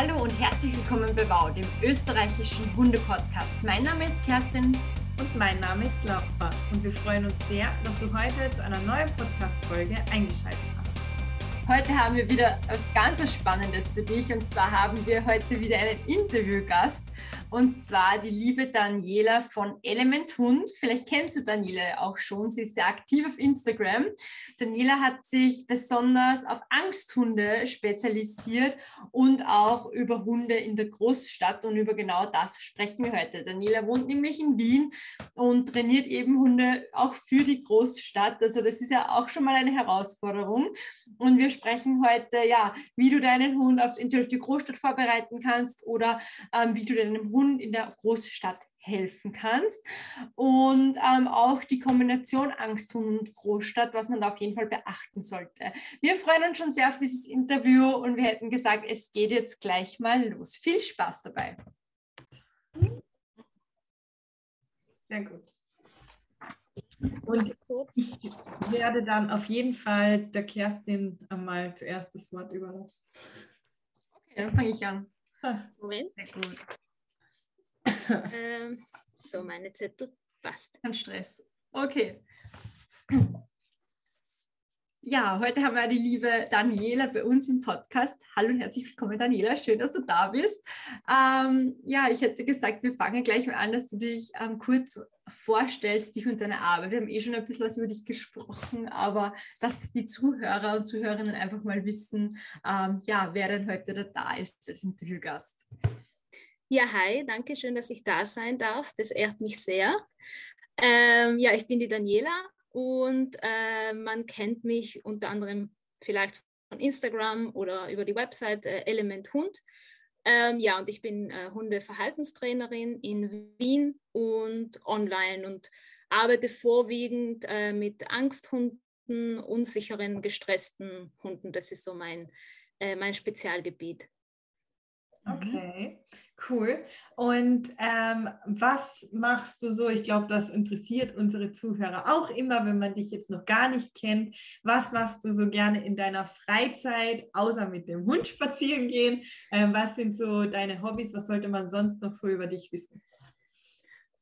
Hallo und herzlich willkommen bei WOW, dem österreichischen Hunde-Podcast. Mein Name ist Kerstin. Und mein Name ist Laura. Und wir freuen uns sehr, dass du heute zu einer neuen Podcast-Folge eingeschaltet hast. Heute haben wir wieder etwas ganz Spannendes für dich. Und zwar haben wir heute wieder einen Interviewgast. Und zwar die liebe Daniela von Element Hund. Vielleicht kennst du Daniela auch schon. Sie ist sehr aktiv auf Instagram. Daniela hat sich besonders auf Angsthunde spezialisiert und auch über Hunde in der Großstadt. Und über genau das sprechen wir heute. Daniela wohnt nämlich in Wien und trainiert eben Hunde auch für die Großstadt. Also das ist ja auch schon mal eine Herausforderung. Und wir sprechen heute, ja, wie du deinen Hund auf, die Großstadt vorbereiten kannst oder ähm, wie du deinem Hund Hund in der Großstadt helfen kannst. Und ähm, auch die Kombination Angsthund und Großstadt, was man da auf jeden Fall beachten sollte. Wir freuen uns schon sehr auf dieses Interview und wir hätten gesagt, es geht jetzt gleich mal los. Viel Spaß dabei. Sehr gut. Und ich werde dann auf jeden Fall der Kerstin mal zuerst das Wort überlassen. Okay, dann fange ich an. Moment. Sehr gut ähm, so, meine Zettel passt. Kein Stress. Okay. Ja, heute haben wir die liebe Daniela bei uns im Podcast. Hallo und herzlich willkommen, Daniela. Schön, dass du da bist. Ähm, ja, ich hätte gesagt, wir fangen gleich mal an, dass du dich ähm, kurz vorstellst, dich und deine Arbeit. Wir haben eh schon ein bisschen was über dich gesprochen, aber dass die Zuhörer und Zuhörerinnen einfach mal wissen, ähm, ja, wer denn heute da ist als Interviewgast. Ja, hi, danke schön, dass ich da sein darf. Das ehrt mich sehr. Ähm, ja, ich bin die Daniela und äh, man kennt mich unter anderem vielleicht von Instagram oder über die Website äh, Element Hund. Ähm, ja, und ich bin äh, Hundeverhaltenstrainerin in Wien und online und arbeite vorwiegend äh, mit Angsthunden, unsicheren, gestressten Hunden. Das ist so mein, äh, mein Spezialgebiet. Mhm. Okay, cool. Und ähm, was machst du so? Ich glaube, das interessiert unsere Zuhörer auch immer, wenn man dich jetzt noch gar nicht kennt. Was machst du so gerne in deiner Freizeit, außer mit dem Hund spazieren gehen? Ähm, was sind so deine Hobbys? Was sollte man sonst noch so über dich wissen?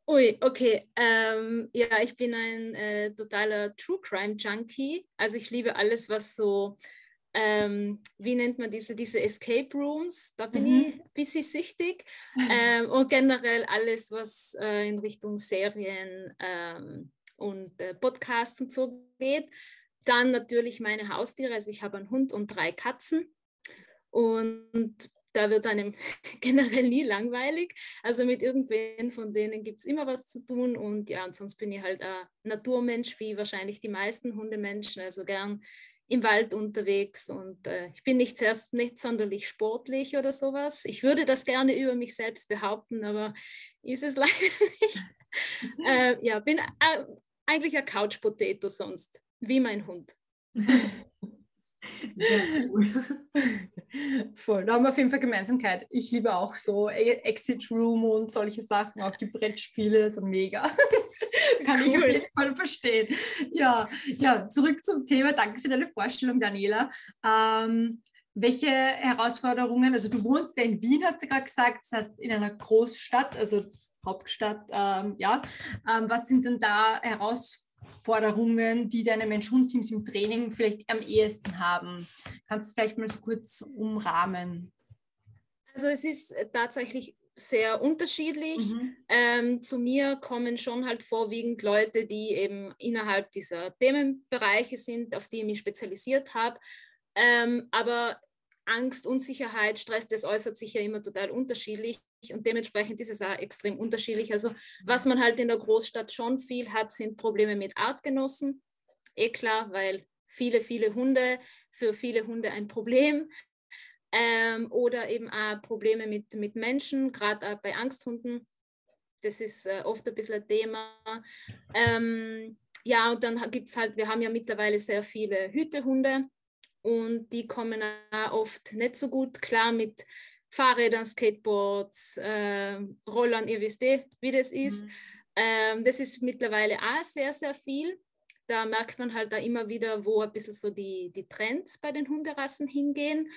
Ui, okay. Ähm, ja, ich bin ein äh, totaler True Crime Junkie. Also ich liebe alles, was so ähm, wie nennt man diese, diese Escape Rooms, da bin mhm. ich ein bisschen süchtig. Ähm, und generell alles, was äh, in Richtung Serien ähm, und äh, Podcasts und so geht. Dann natürlich meine Haustiere, also ich habe einen Hund und drei Katzen. Und da wird einem generell nie langweilig. Also mit irgendwen von denen gibt es immer was zu tun. Und ja, und sonst bin ich halt ein Naturmensch, wie wahrscheinlich die meisten Hundemenschen. Also gern im Wald unterwegs und äh, ich bin nicht, sehr, nicht sonderlich sportlich oder sowas. Ich würde das gerne über mich selbst behaupten, aber ist es leider nicht. äh, ja, bin äh, eigentlich ein Couch-Potato sonst, wie mein Hund. Voll, da haben wir auf jeden Fall Gemeinsamkeit. Ich liebe auch so Exit Room und solche Sachen, auch die Brettspiele, so mega. Kann cool. ich auf jeden Fall verstehen. Ja, ja, zurück zum Thema. Danke für deine Vorstellung, Daniela. Ähm, welche Herausforderungen, also du wohnst ja in Wien, hast du gerade gesagt, das heißt in einer Großstadt, also Hauptstadt, ähm, ja. Ähm, was sind denn da Herausforderungen, die deine Mensch-Hund-Teams im Training vielleicht am ehesten haben? Kannst du vielleicht mal so kurz umrahmen? Also es ist tatsächlich sehr unterschiedlich. Mhm. Ähm, zu mir kommen schon halt vorwiegend Leute, die eben innerhalb dieser Themenbereiche sind, auf die ich mich spezialisiert habe. Ähm, aber Angst, Unsicherheit, Stress, das äußert sich ja immer total unterschiedlich und dementsprechend ist es auch extrem unterschiedlich. Also was man halt in der Großstadt schon viel hat, sind Probleme mit Artgenossen. Eh klar, weil viele, viele Hunde, für viele Hunde ein Problem ähm, oder eben auch Probleme mit, mit Menschen, gerade bei Angsthunden. Das ist äh, oft ein bisschen ein Thema. Ähm, ja, und dann gibt es halt, wir haben ja mittlerweile sehr viele Hütehunde und die kommen auch oft nicht so gut klar mit Fahrrädern, Skateboards, äh, Rollern, ihr wisst eh, wie das ist. Mhm. Ähm, das ist mittlerweile auch sehr, sehr viel. Da merkt man halt da immer wieder, wo ein bisschen so die, die Trends bei den Hunderassen hingehen.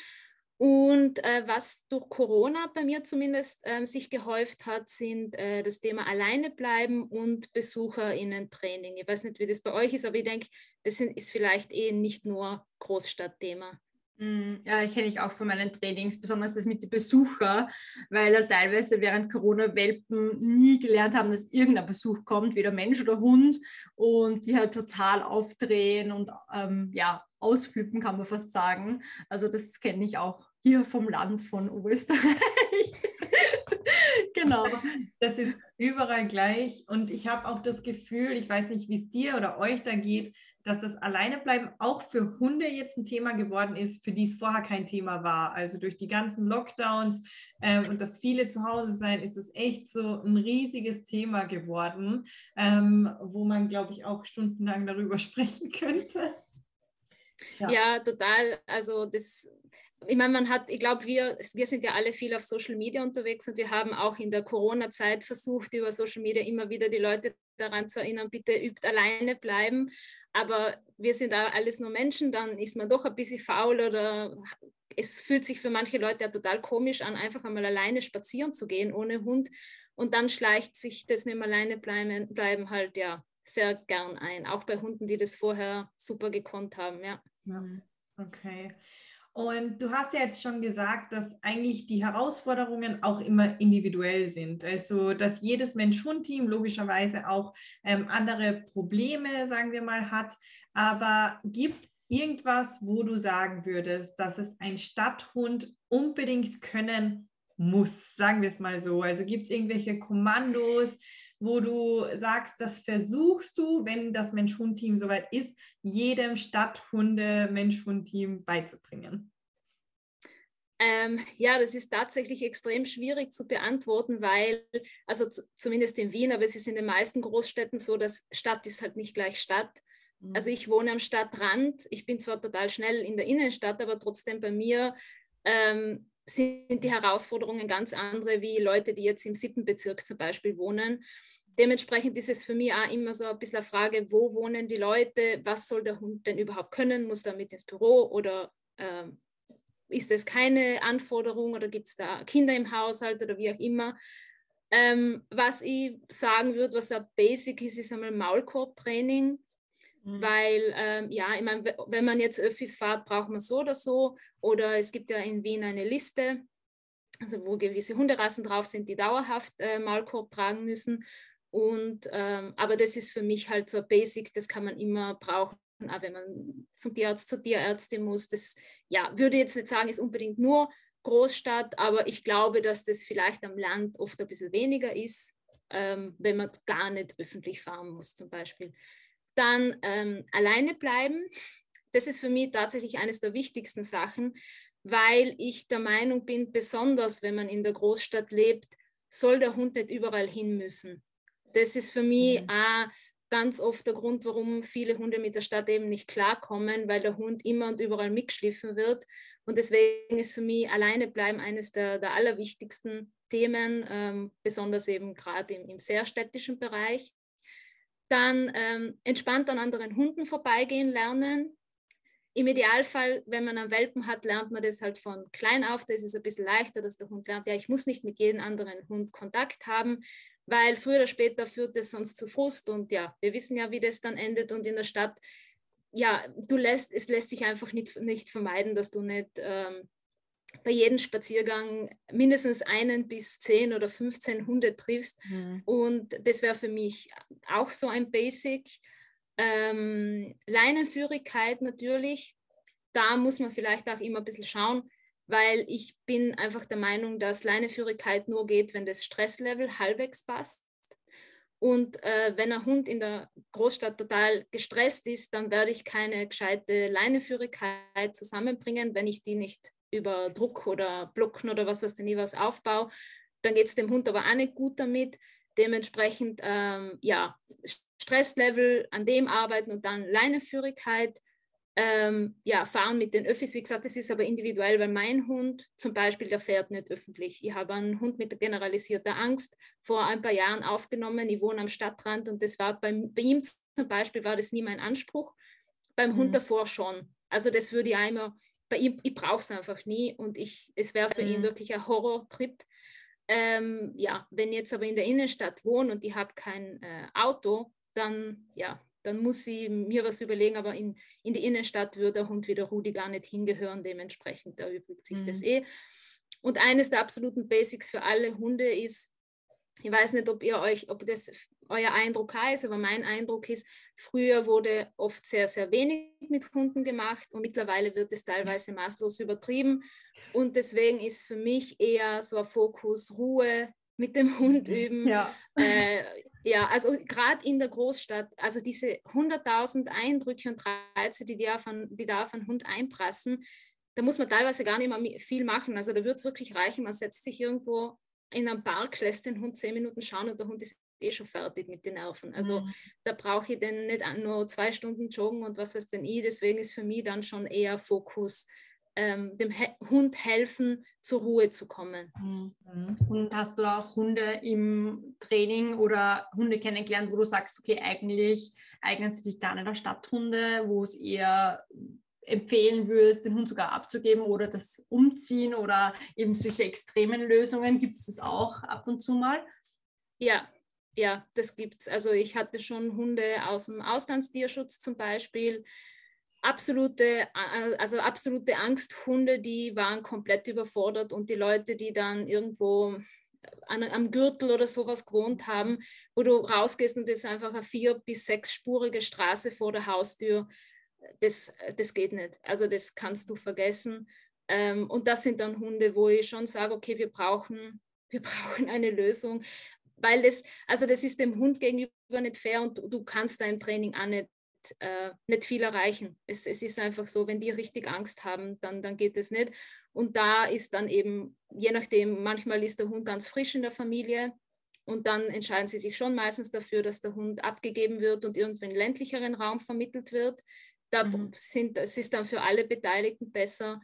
Und äh, was durch Corona bei mir zumindest äh, sich gehäuft hat, sind äh, das Thema alleine bleiben und BesucherInnen-Training. Ich weiß nicht, wie das bei euch ist, aber ich denke, das sind, ist vielleicht eh nicht nur Großstadtthema. Mm, ja, kenne ich auch von meinen Trainings, besonders das mit den Besuchern, weil halt teilweise während Corona Welpen nie gelernt haben, dass irgendein Besuch kommt, weder Mensch oder Hund, und die halt total aufdrehen und ähm, ja, ausflippen, kann man fast sagen. Also das kenne ich auch hier vom Land von Oberösterreich. genau. Das ist überall gleich. Und ich habe auch das Gefühl, ich weiß nicht, wie es dir oder euch da geht, dass das Alleinebleiben auch für Hunde jetzt ein Thema geworden ist, für die es vorher kein Thema war. Also durch die ganzen Lockdowns ähm, und das viele zu Hause sein, ist es echt so ein riesiges Thema geworden, ähm, wo man, glaube ich, auch stundenlang darüber sprechen könnte. Ja. ja, total. Also das ich meine, man hat, ich glaube, wir, wir sind ja alle viel auf Social Media unterwegs und wir haben auch in der Corona-Zeit versucht, über Social Media immer wieder die Leute daran zu erinnern, bitte übt alleine bleiben. Aber wir sind auch alles nur Menschen, dann ist man doch ein bisschen faul oder es fühlt sich für manche Leute ja total komisch an, einfach einmal alleine spazieren zu gehen ohne Hund. Und dann schleicht sich das mit dem alleine bleiben, bleiben halt ja sehr gern ein, auch bei Hunden, die das vorher super gekonnt haben, ja. Okay. Und du hast ja jetzt schon gesagt, dass eigentlich die Herausforderungen auch immer individuell sind. Also, dass jedes Mensch-Hund-Team logischerweise auch ähm, andere Probleme, sagen wir mal, hat. Aber gibt irgendwas, wo du sagen würdest, dass es ein Stadthund unbedingt können muss, sagen wir es mal so. Also gibt es irgendwelche Kommandos, wo du sagst, das versuchst du, wenn das Mensch-Hund-Team soweit ist, jedem Stadthunde-Mensch-Hund-Team beizubringen? Ähm, ja, das ist tatsächlich extrem schwierig zu beantworten, weil, also zumindest in Wien, aber es ist in den meisten Großstädten so, dass Stadt ist halt nicht gleich Stadt. Mhm. Also ich wohne am Stadtrand, ich bin zwar total schnell in der Innenstadt, aber trotzdem bei mir ähm, sind die Herausforderungen ganz andere wie Leute, die jetzt im siebten Bezirk zum Beispiel wohnen. Dementsprechend ist es für mich auch immer so ein bisschen eine Frage, wo wohnen die Leute, was soll der Hund denn überhaupt können, muss er mit ins Büro oder ähm, ist es keine Anforderung oder gibt es da Kinder im Haushalt oder wie auch immer. Ähm, was ich sagen würde, was ein Basic ist, ist einmal Maulkorbtraining. Mhm. Weil, ähm, ja, ich meine, wenn man jetzt Öffis fährt, braucht man so oder so. Oder es gibt ja in Wien eine Liste, also wo gewisse Hunderassen drauf sind, die dauerhaft äh, Maulkorb tragen müssen. Und, ähm, aber das ist für mich halt so ein Basic, das kann man immer brauchen, auch wenn man zum Tierarzt, zur Tierärztin muss. Das ja, würde jetzt nicht sagen, ist unbedingt nur Großstadt, aber ich glaube, dass das vielleicht am Land oft ein bisschen weniger ist, ähm, wenn man gar nicht öffentlich fahren muss zum Beispiel. Dann ähm, alleine bleiben. Das ist für mich tatsächlich eines der wichtigsten Sachen, weil ich der Meinung bin, besonders wenn man in der Großstadt lebt, soll der Hund nicht überall hin müssen. Das ist für mich mhm. auch ganz oft der Grund, warum viele Hunde mit der Stadt eben nicht klarkommen, weil der Hund immer und überall mitgeschliffen wird. Und deswegen ist für mich alleine bleiben eines der, der allerwichtigsten Themen, ähm, besonders eben gerade im, im sehr städtischen Bereich. Dann ähm, entspannt an anderen Hunden vorbeigehen lernen. Im Idealfall, wenn man einen Welpen hat, lernt man das halt von klein auf. Da ist es ein bisschen leichter, dass der Hund lernt, ja, ich muss nicht mit jedem anderen Hund Kontakt haben, weil früher oder später führt es sonst zu Frust. Und ja, wir wissen ja, wie das dann endet. Und in der Stadt, ja, du lässt, es lässt sich einfach nicht, nicht vermeiden, dass du nicht ähm, bei jedem Spaziergang mindestens einen bis zehn oder 15 Hunde triffst. Mhm. Und das wäre für mich auch so ein Basic. Ähm, Leinenführigkeit natürlich, da muss man vielleicht auch immer ein bisschen schauen, weil ich bin einfach der Meinung, dass Leineführigkeit nur geht, wenn das Stresslevel halbwegs passt. Und äh, wenn ein Hund in der Großstadt total gestresst ist, dann werde ich keine gescheite Leineführigkeit zusammenbringen, wenn ich die nicht über Druck oder Blocken oder was weiß ich nie was aufbaue, dann geht es dem Hund aber auch nicht gut damit. Dementsprechend, ähm, ja, Stresslevel an dem arbeiten und dann Leineführigkeit. Ähm, ja, fahren mit den Öffis, wie gesagt, das ist aber individuell, weil mein Hund zum Beispiel, der fährt nicht öffentlich. Ich habe einen Hund mit generalisierter Angst vor ein paar Jahren aufgenommen. Ich wohne am Stadtrand und das war bei, bei ihm zum Beispiel war das nie mein Anspruch, beim mhm. Hund davor schon. Also das würde ich einmal bei ihm, ich brauche es einfach nie und ich, es wäre für mhm. ihn wirklich ein Horrortrip. Ähm, ja, wenn ich jetzt aber in der Innenstadt wohne und ich habe kein äh, Auto, dann ja, dann muss sie mir was überlegen, aber in, in die Innenstadt würde der Hund wie der Rudi gar nicht hingehören, dementsprechend erübrigt sich mhm. das eh. Und eines der absoluten Basics für alle Hunde ist, ich weiß nicht, ob ihr euch, ob das euer Eindruck ist, aber mein Eindruck ist, früher wurde oft sehr, sehr wenig mit Hunden gemacht und mittlerweile wird es teilweise maßlos übertrieben. Und deswegen ist für mich eher so ein Fokus Ruhe mit dem Hund mhm. üben. Ja. Äh, ja, also gerade in der Großstadt, also diese 100.000 Eindrücke und Reize, die da, von, die da auf einen Hund einprassen, da muss man teilweise gar nicht mehr viel machen. Also da wird es wirklich reichen, man setzt sich irgendwo in einem Park, lässt den Hund zehn Minuten schauen und der Hund ist eh schon fertig mit den Nerven. Also mhm. da brauche ich dann nicht nur zwei Stunden joggen und was weiß denn ich. Deswegen ist für mich dann schon eher Fokus, ähm, dem He Hund helfen, zur Ruhe zu kommen. Mhm. Und hast du auch Hunde im Training oder Hunde kennengelernt, wo du sagst, okay, eigentlich eignen sie sich da nicht als Stadthunde, wo es eher empfehlen würdest, den Hund sogar abzugeben oder das Umziehen oder eben solche extremen Lösungen? Gibt es das auch ab und zu mal? Ja, ja, das gibt es. Also ich hatte schon Hunde aus dem Auslandstierschutz zum Beispiel. Absolute, also absolute Angsthunde, die waren komplett überfordert und die Leute, die dann irgendwo an, am Gürtel oder sowas gewohnt haben, wo du rausgehst und es ist einfach eine vier- bis sechsspurige Straße vor der Haustür das, das geht nicht. Also das kannst du vergessen. Ähm, und das sind dann Hunde, wo ich schon sage, okay, wir brauchen, wir brauchen eine Lösung, weil das, also das ist dem Hund gegenüber nicht fair und du, du kannst da im Training auch nicht, äh, nicht viel erreichen. Es, es ist einfach so, wenn die richtig Angst haben, dann, dann geht es nicht. Und da ist dann eben, je nachdem, manchmal ist der Hund ganz frisch in der Familie, und dann entscheiden sie sich schon meistens dafür, dass der Hund abgegeben wird und irgendwo in ländlicheren Raum vermittelt wird. Da mhm. sind, es ist dann für alle Beteiligten besser.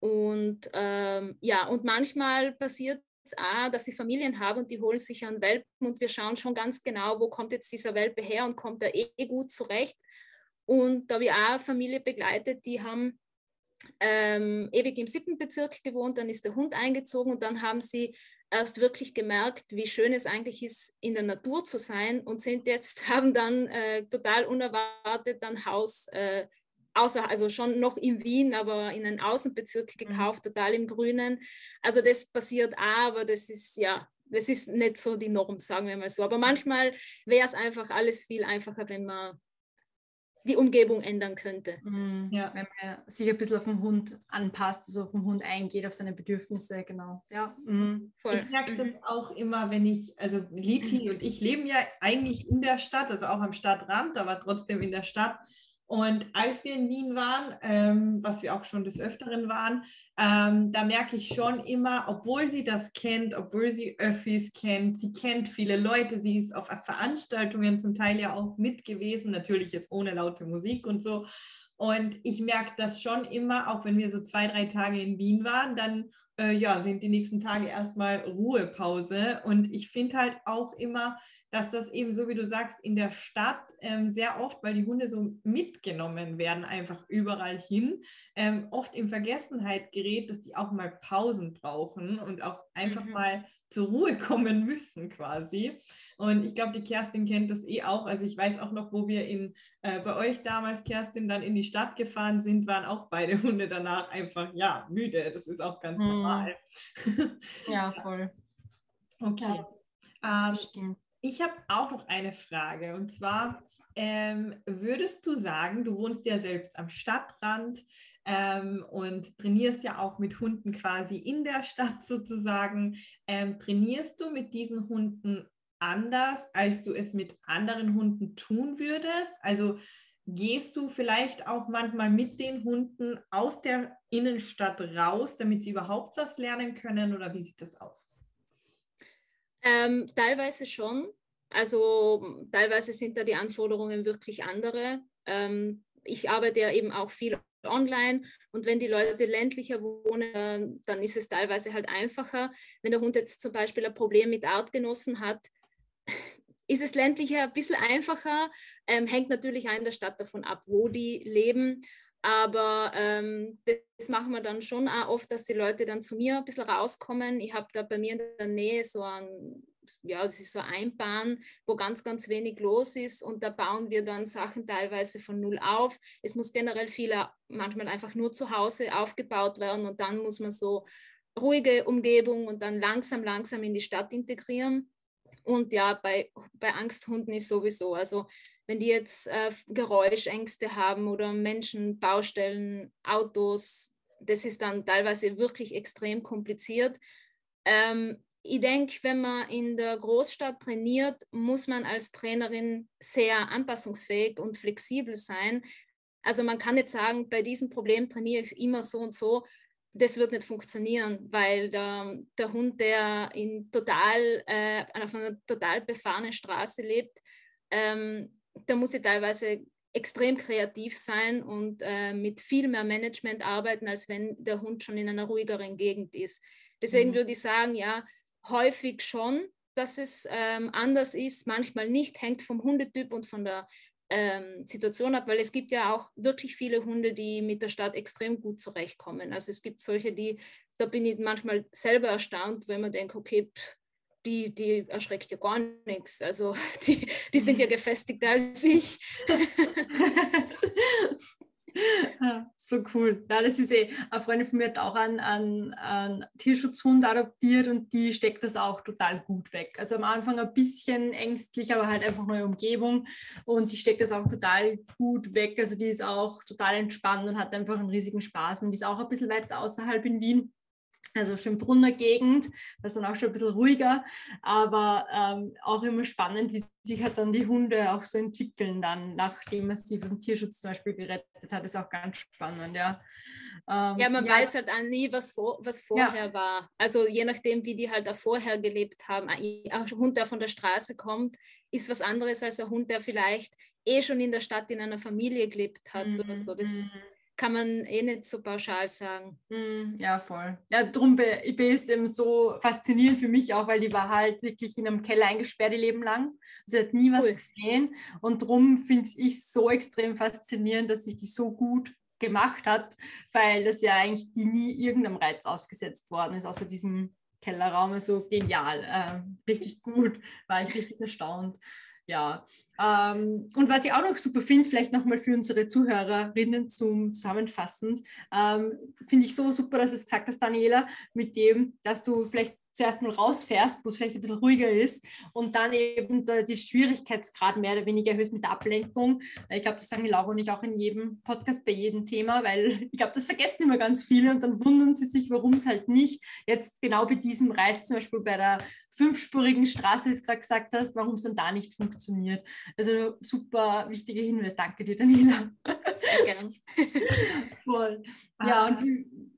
Und ähm, ja, und manchmal passiert es auch, dass sie Familien haben und die holen sich einen Welpen und wir schauen schon ganz genau, wo kommt jetzt dieser Welpe her und kommt er eh gut zurecht. Und da habe ich auch eine Familie begleitet, die haben ähm, ewig im siebten Bezirk gewohnt, dann ist der Hund eingezogen und dann haben sie erst wirklich gemerkt, wie schön es eigentlich ist, in der Natur zu sein und sind jetzt, haben dann äh, total unerwartet ein Haus, äh, außer, also schon noch in Wien, aber in einem Außenbezirk mhm. gekauft, mhm. total im Grünen. Also das passiert auch, aber das ist ja, das ist nicht so die Norm, sagen wir mal so. Aber manchmal wäre es einfach alles viel einfacher, wenn man die Umgebung ändern könnte. Mhm. Ja. Wenn man sich ein bisschen auf den Hund anpasst, also auf den Hund eingeht, auf seine Bedürfnisse, genau. Ja. Mhm. Ich merke mhm. das auch immer, wenn ich, also Liti und ich leben ja eigentlich in der Stadt, also auch am Stadtrand, aber trotzdem in der Stadt. Und als wir in Wien waren, ähm, was wir auch schon des Öfteren waren, ähm, da merke ich schon immer, obwohl sie das kennt, obwohl sie Öffis kennt, sie kennt viele Leute, sie ist auf Veranstaltungen zum Teil ja auch mit gewesen, natürlich jetzt ohne laute Musik und so. Und ich merke das schon immer, auch wenn wir so zwei, drei Tage in Wien waren, dann äh, ja, sind die nächsten Tage erstmal Ruhepause. Und ich finde halt auch immer, dass das eben so, wie du sagst, in der Stadt ähm, sehr oft, weil die Hunde so mitgenommen werden, einfach überall hin, ähm, oft in Vergessenheit gerät, dass die auch mal Pausen brauchen und auch einfach mhm. mal zur Ruhe kommen müssen quasi. Und ich glaube, die Kerstin kennt das eh auch. Also ich weiß auch noch, wo wir in, äh, bei euch damals, Kerstin, dann in die Stadt gefahren sind, waren auch beide Hunde danach einfach, ja, müde. Das ist auch ganz mhm. normal. Ja, voll. Okay. Ja, ähm. Ich habe auch noch eine Frage und zwar ähm, würdest du sagen, du wohnst ja selbst am Stadtrand ähm, und trainierst ja auch mit Hunden quasi in der Stadt sozusagen. Ähm, trainierst du mit diesen Hunden anders, als du es mit anderen Hunden tun würdest? Also gehst du vielleicht auch manchmal mit den Hunden aus der Innenstadt raus, damit sie überhaupt was lernen können oder wie sieht das aus? Ähm, teilweise schon. Also teilweise sind da die Anforderungen wirklich andere. Ähm, ich arbeite ja eben auch viel online und wenn die Leute ländlicher wohnen, dann ist es teilweise halt einfacher. Wenn der Hund jetzt zum Beispiel ein Problem mit Artgenossen hat, ist es ländlicher ein bisschen einfacher, ähm, hängt natürlich auch in der Stadt davon ab, wo die leben. Aber ähm, das machen wir dann schon auch oft, dass die Leute dann zu mir ein bisschen rauskommen. Ich habe da bei mir in der Nähe so ja, das ist so ein Bahn, wo ganz, ganz wenig los ist und da bauen wir dann Sachen teilweise von null auf. Es muss generell viel manchmal einfach nur zu Hause aufgebaut werden und dann muss man so ruhige Umgebung und dann langsam, langsam in die Stadt integrieren. Und ja, bei, bei Angsthunden ist sowieso, also wenn die jetzt äh, Geräuschängste haben oder Menschen, Baustellen, Autos, das ist dann teilweise wirklich extrem kompliziert. Ähm, ich denke, wenn man in der Großstadt trainiert, muss man als Trainerin sehr anpassungsfähig und flexibel sein. Also man kann nicht sagen, bei diesem Problem trainiere ich immer so und so. Das wird nicht funktionieren, weil der, der Hund, der in total, äh, auf einer total befahrenen Straße lebt, ähm, da muss ich teilweise extrem kreativ sein und äh, mit viel mehr Management arbeiten, als wenn der Hund schon in einer ruhigeren Gegend ist. Deswegen mhm. würde ich sagen, ja, häufig schon, dass es ähm, anders ist, manchmal nicht, hängt vom Hundetyp und von der ähm, Situation ab, weil es gibt ja auch wirklich viele Hunde, die mit der Stadt extrem gut zurechtkommen. Also es gibt solche, die, da bin ich manchmal selber erstaunt, wenn man denkt, okay, pff, die, die erschreckt ja gar nichts. Also die, die sind ja gefestigter als ich. so cool. Ja, das ist eh, eine Freundin von mir hat auch einen, einen, einen, Tierschutzhund adoptiert und die steckt das auch total gut weg. Also am Anfang ein bisschen ängstlich, aber halt einfach neue Umgebung und die steckt das auch total gut weg. Also die ist auch total entspannt und hat einfach einen riesigen Spaß und die ist auch ein bisschen weiter außerhalb in Wien also Schönbrunner Gegend, das ist dann auch schon ein bisschen ruhiger, aber ähm, auch immer spannend, wie sich halt dann die Hunde auch so entwickeln dann, nachdem man sie aus dem Tierschutz zum Beispiel gerettet hat, ist auch ganz spannend, ja. Ähm, ja, man ja. weiß halt auch nie, was, vor, was vorher ja. war. Also je nachdem, wie die halt da vorher gelebt haben. Ein Hund, der von der Straße kommt, ist was anderes als ein Hund, der vielleicht eh schon in der Stadt in einer Familie gelebt hat mhm. oder so. Das, mhm kann man eh nicht so pauschal sagen. Hm, ja, voll. Ja, drum IB ist eben so faszinierend für mich auch, weil die war halt wirklich in einem Keller eingesperrt ihr Leben lang. Sie hat nie was cool. gesehen und drum finde ich so extrem faszinierend, dass sich die so gut gemacht hat, weil das ja eigentlich die nie irgendeinem Reiz ausgesetzt worden ist, außer diesem Kellerraum. So genial, äh, richtig gut, war ich richtig erstaunt. Ja, ähm, und was ich auch noch super finde, vielleicht nochmal für unsere Zuhörerinnen zum Zusammenfassend, ähm, finde ich so super, dass du es gesagt hast, Daniela, mit dem, dass du vielleicht zuerst mal rausfährst, wo es vielleicht ein bisschen ruhiger ist und dann eben der, die Schwierigkeitsgrad mehr oder weniger erhöhst mit der Ablenkung. Ich glaube, das sagen die Laura und ich auch in jedem Podcast bei jedem Thema, weil ich glaube, das vergessen immer ganz viele und dann wundern sie sich, warum es halt nicht jetzt genau bei diesem Reiz, zum Beispiel bei der fünfspurigen Straße, wie du gerade gesagt hast, warum es dann da nicht funktioniert. Also super wichtiger Hinweis. Danke dir, Daniela. Voll. Ja, und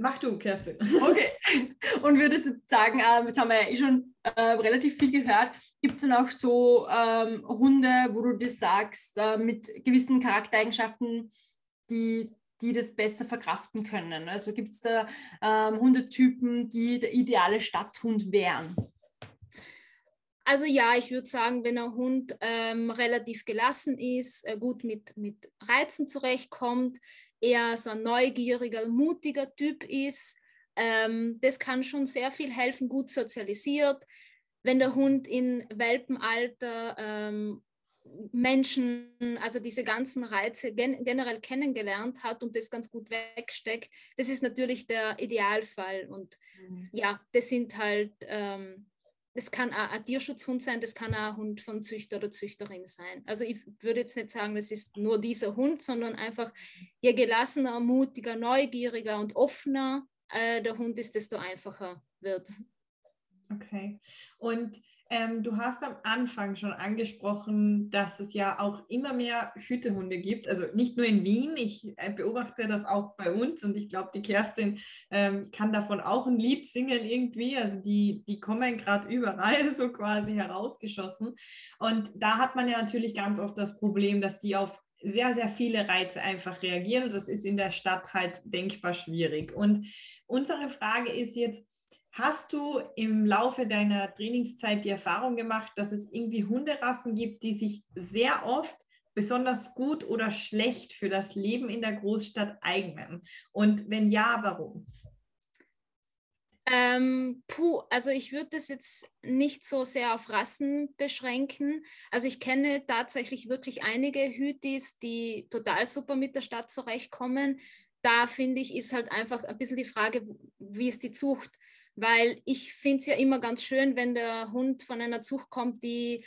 Mach du, Kerstin. Okay. Und würdest du sagen, äh, jetzt haben wir ja eh schon äh, relativ viel gehört, gibt es dann auch so ähm, Hunde, wo du dir sagst, äh, mit gewissen Charaktereigenschaften, die, die das besser verkraften können? Also gibt es da ähm, Hundetypen, die der ideale Stadthund wären? Also ja, ich würde sagen, wenn ein Hund ähm, relativ gelassen ist, äh, gut mit, mit Reizen zurechtkommt, eher so ein neugieriger, mutiger Typ ist. Ähm, das kann schon sehr viel helfen, gut sozialisiert. Wenn der Hund in Welpenalter ähm, Menschen, also diese ganzen Reize gen generell kennengelernt hat und das ganz gut wegsteckt, das ist natürlich der Idealfall. Und mhm. ja, das sind halt ähm, das kann auch ein Tierschutzhund sein, das kann auch ein Hund von Züchter oder Züchterin sein. Also ich würde jetzt nicht sagen, das ist nur dieser Hund, sondern einfach je gelassener, mutiger, neugieriger und offener äh, der Hund ist, desto einfacher wird es. Okay. Und ähm, du hast am Anfang schon angesprochen, dass es ja auch immer mehr Hütehunde gibt. Also nicht nur in Wien, ich äh, beobachte das auch bei uns und ich glaube, die Kerstin ähm, kann davon auch ein Lied singen irgendwie. Also die, die kommen gerade überall so quasi herausgeschossen. Und da hat man ja natürlich ganz oft das Problem, dass die auf sehr, sehr viele Reize einfach reagieren und das ist in der Stadt halt denkbar schwierig. Und unsere Frage ist jetzt, Hast du im Laufe deiner Trainingszeit die Erfahrung gemacht, dass es irgendwie Hunderassen gibt, die sich sehr oft besonders gut oder schlecht für das Leben in der Großstadt eignen? Und wenn ja, warum? Ähm, puh, also ich würde das jetzt nicht so sehr auf Rassen beschränken. Also ich kenne tatsächlich wirklich einige Hütis, die total super mit der Stadt zurechtkommen. Da finde ich, ist halt einfach ein bisschen die Frage, wie ist die Zucht? Weil ich finde es ja immer ganz schön, wenn der Hund von einer Zucht kommt, die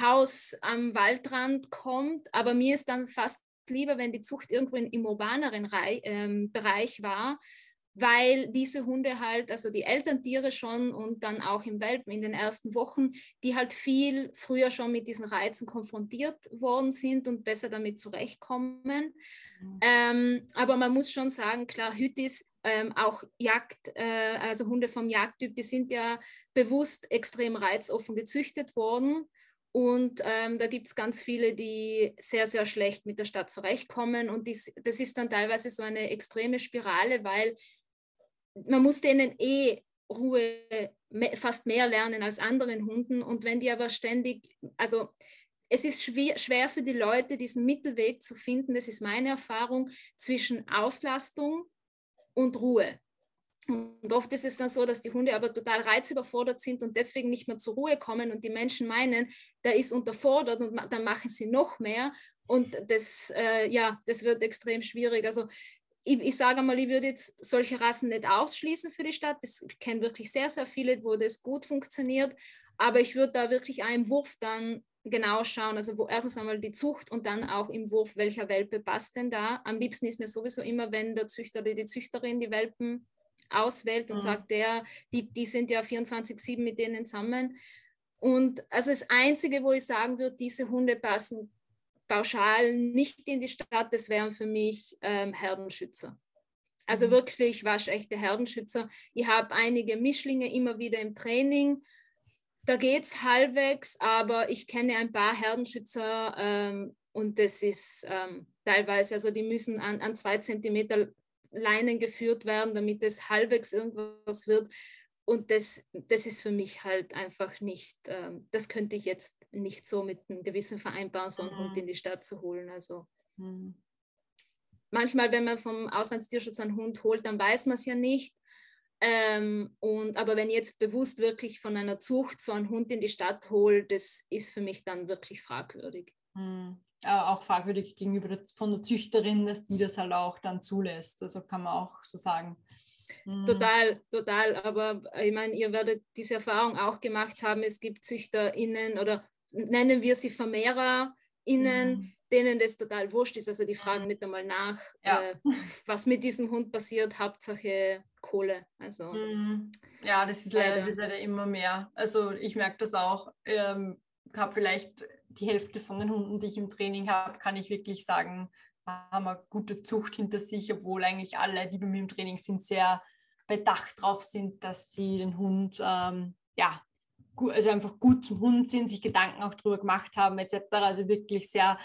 Haus am Waldrand kommt. Aber mir ist dann fast lieber, wenn die Zucht irgendwo im urbaneren ähm, Bereich war, weil diese Hunde halt, also die Elterntiere schon und dann auch im Welpen in den ersten Wochen, die halt viel früher schon mit diesen Reizen konfrontiert worden sind und besser damit zurechtkommen. Mhm. Ähm, aber man muss schon sagen, klar, Hütis, ähm, auch Jagd, äh, also Hunde vom Jagdtyp, die sind ja bewusst extrem reizoffen gezüchtet worden. Und ähm, da gibt es ganz viele, die sehr, sehr schlecht mit der Stadt zurechtkommen. Und dies, das ist dann teilweise so eine extreme Spirale, weil man muss denen eh Ruhe fast mehr lernen als anderen Hunden. Und wenn die aber ständig, also es ist schwer, für die Leute, diesen Mittelweg zu finden, das ist meine Erfahrung, zwischen Auslastung und Ruhe. Und oft ist es dann so, dass die Hunde aber total reizüberfordert sind und deswegen nicht mehr zur Ruhe kommen und die Menschen meinen, der ist unterfordert und dann machen sie noch mehr und das, äh, ja, das wird extrem schwierig. Also ich, ich sage mal, ich würde jetzt solche Rassen nicht ausschließen für die Stadt. Ich kenne wirklich sehr, sehr viele, wo das gut funktioniert. Aber ich würde da wirklich im Wurf dann genau schauen. Also wo erstens einmal die Zucht und dann auch im Wurf, welcher Welpe passt denn da. Am liebsten ist mir sowieso immer, wenn der Züchter oder die Züchterin die Welpen auswählt und mhm. sagt, der, die, die sind ja 24-7 mit denen zusammen. Und also das Einzige, wo ich sagen würde, diese Hunde passen pauschal nicht in die Stadt, das wären für mich ähm, Herdenschützer. Also mhm. wirklich waschechte Herdenschützer. Ich habe einige Mischlinge immer wieder im Training. Da geht es halbwegs, aber ich kenne ein paar Herdenschützer ähm, und das ist ähm, teilweise, also die müssen an, an zwei Zentimeter Leinen geführt werden, damit es halbwegs irgendwas wird. Und das, das ist für mich halt einfach nicht, ähm, das könnte ich jetzt nicht so mit einem gewissen vereinbaren, so einen mhm. Hund in die Stadt zu holen. Also mhm. manchmal, wenn man vom Auslandstierschutz einen Hund holt, dann weiß man es ja nicht. Ähm, und, aber wenn jetzt bewusst wirklich von einer Zucht so einen Hund in die Stadt holt, das ist für mich dann wirklich fragwürdig. Mhm. Aber auch fragwürdig gegenüber der, von der Züchterin, dass die das halt auch dann zulässt. Also kann man auch so sagen. Mhm. Total, total. Aber ich meine, ihr werdet diese Erfahrung auch gemacht haben. Es gibt ZüchterInnen oder nennen wir sie VermehrerInnen, mhm. denen das total wurscht ist. Also die fragen mit einmal nach, ja. äh, was mit diesem Hund passiert, Hauptsache Kohle. Also, mhm. Ja, das ist leider, leider immer mehr. Also ich merke das auch. Ähm, habe vielleicht die Hälfte von den Hunden, die ich im Training habe, kann ich wirklich sagen, haben eine gute Zucht hinter sich, obwohl eigentlich alle, die bei mir im Training sind, sehr bedacht drauf sind, dass sie den Hund ähm, ja, also einfach gut zum Hund sind, sich Gedanken auch darüber gemacht haben, etc. Also wirklich sehr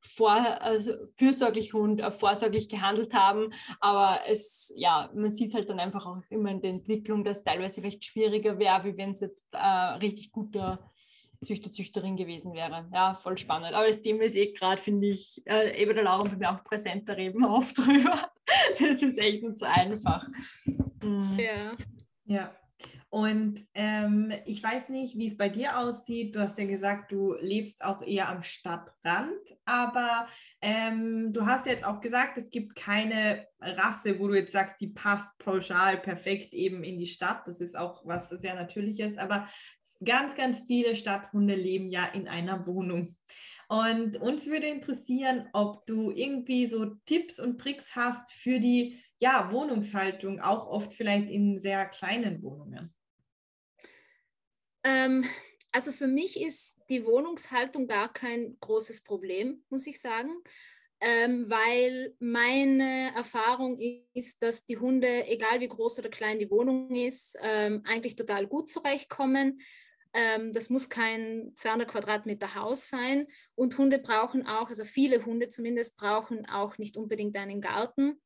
vor, also fürsorglich Hund, äh, vorsorglich gehandelt haben. Aber es, ja, man sieht es halt dann einfach auch immer in der Entwicklung, dass es teilweise recht schwieriger wäre, wie wenn es jetzt äh, richtig guter Züchter, Züchterin gewesen wäre. Ja, voll spannend. Aber das Thema ist eh gerade, finde ich, äh, eben der Laura und bei mir auch präsent, da reden wir oft drüber. Das ist echt nicht so einfach. Mhm. Ja. Ja. Und ähm, ich weiß nicht, wie es bei dir aussieht. Du hast ja gesagt, du lebst auch eher am Stadtrand, aber ähm, du hast jetzt auch gesagt, es gibt keine Rasse, wo du jetzt sagst, die passt pauschal perfekt eben in die Stadt. Das ist auch was sehr Natürliches, aber ganz, ganz viele Stadthunde leben ja in einer Wohnung. Und uns würde interessieren, ob du irgendwie so Tipps und Tricks hast für die ja, Wohnungshaltung, auch oft vielleicht in sehr kleinen Wohnungen. Ähm, also für mich ist die Wohnungshaltung gar kein großes Problem, muss ich sagen. Ähm, weil meine Erfahrung ist, dass die Hunde, egal wie groß oder klein die Wohnung ist, ähm, eigentlich total gut zurechtkommen. Ähm, das muss kein 200 Quadratmeter Haus sein. Und Hunde brauchen auch, also viele Hunde zumindest, brauchen auch nicht unbedingt einen Garten.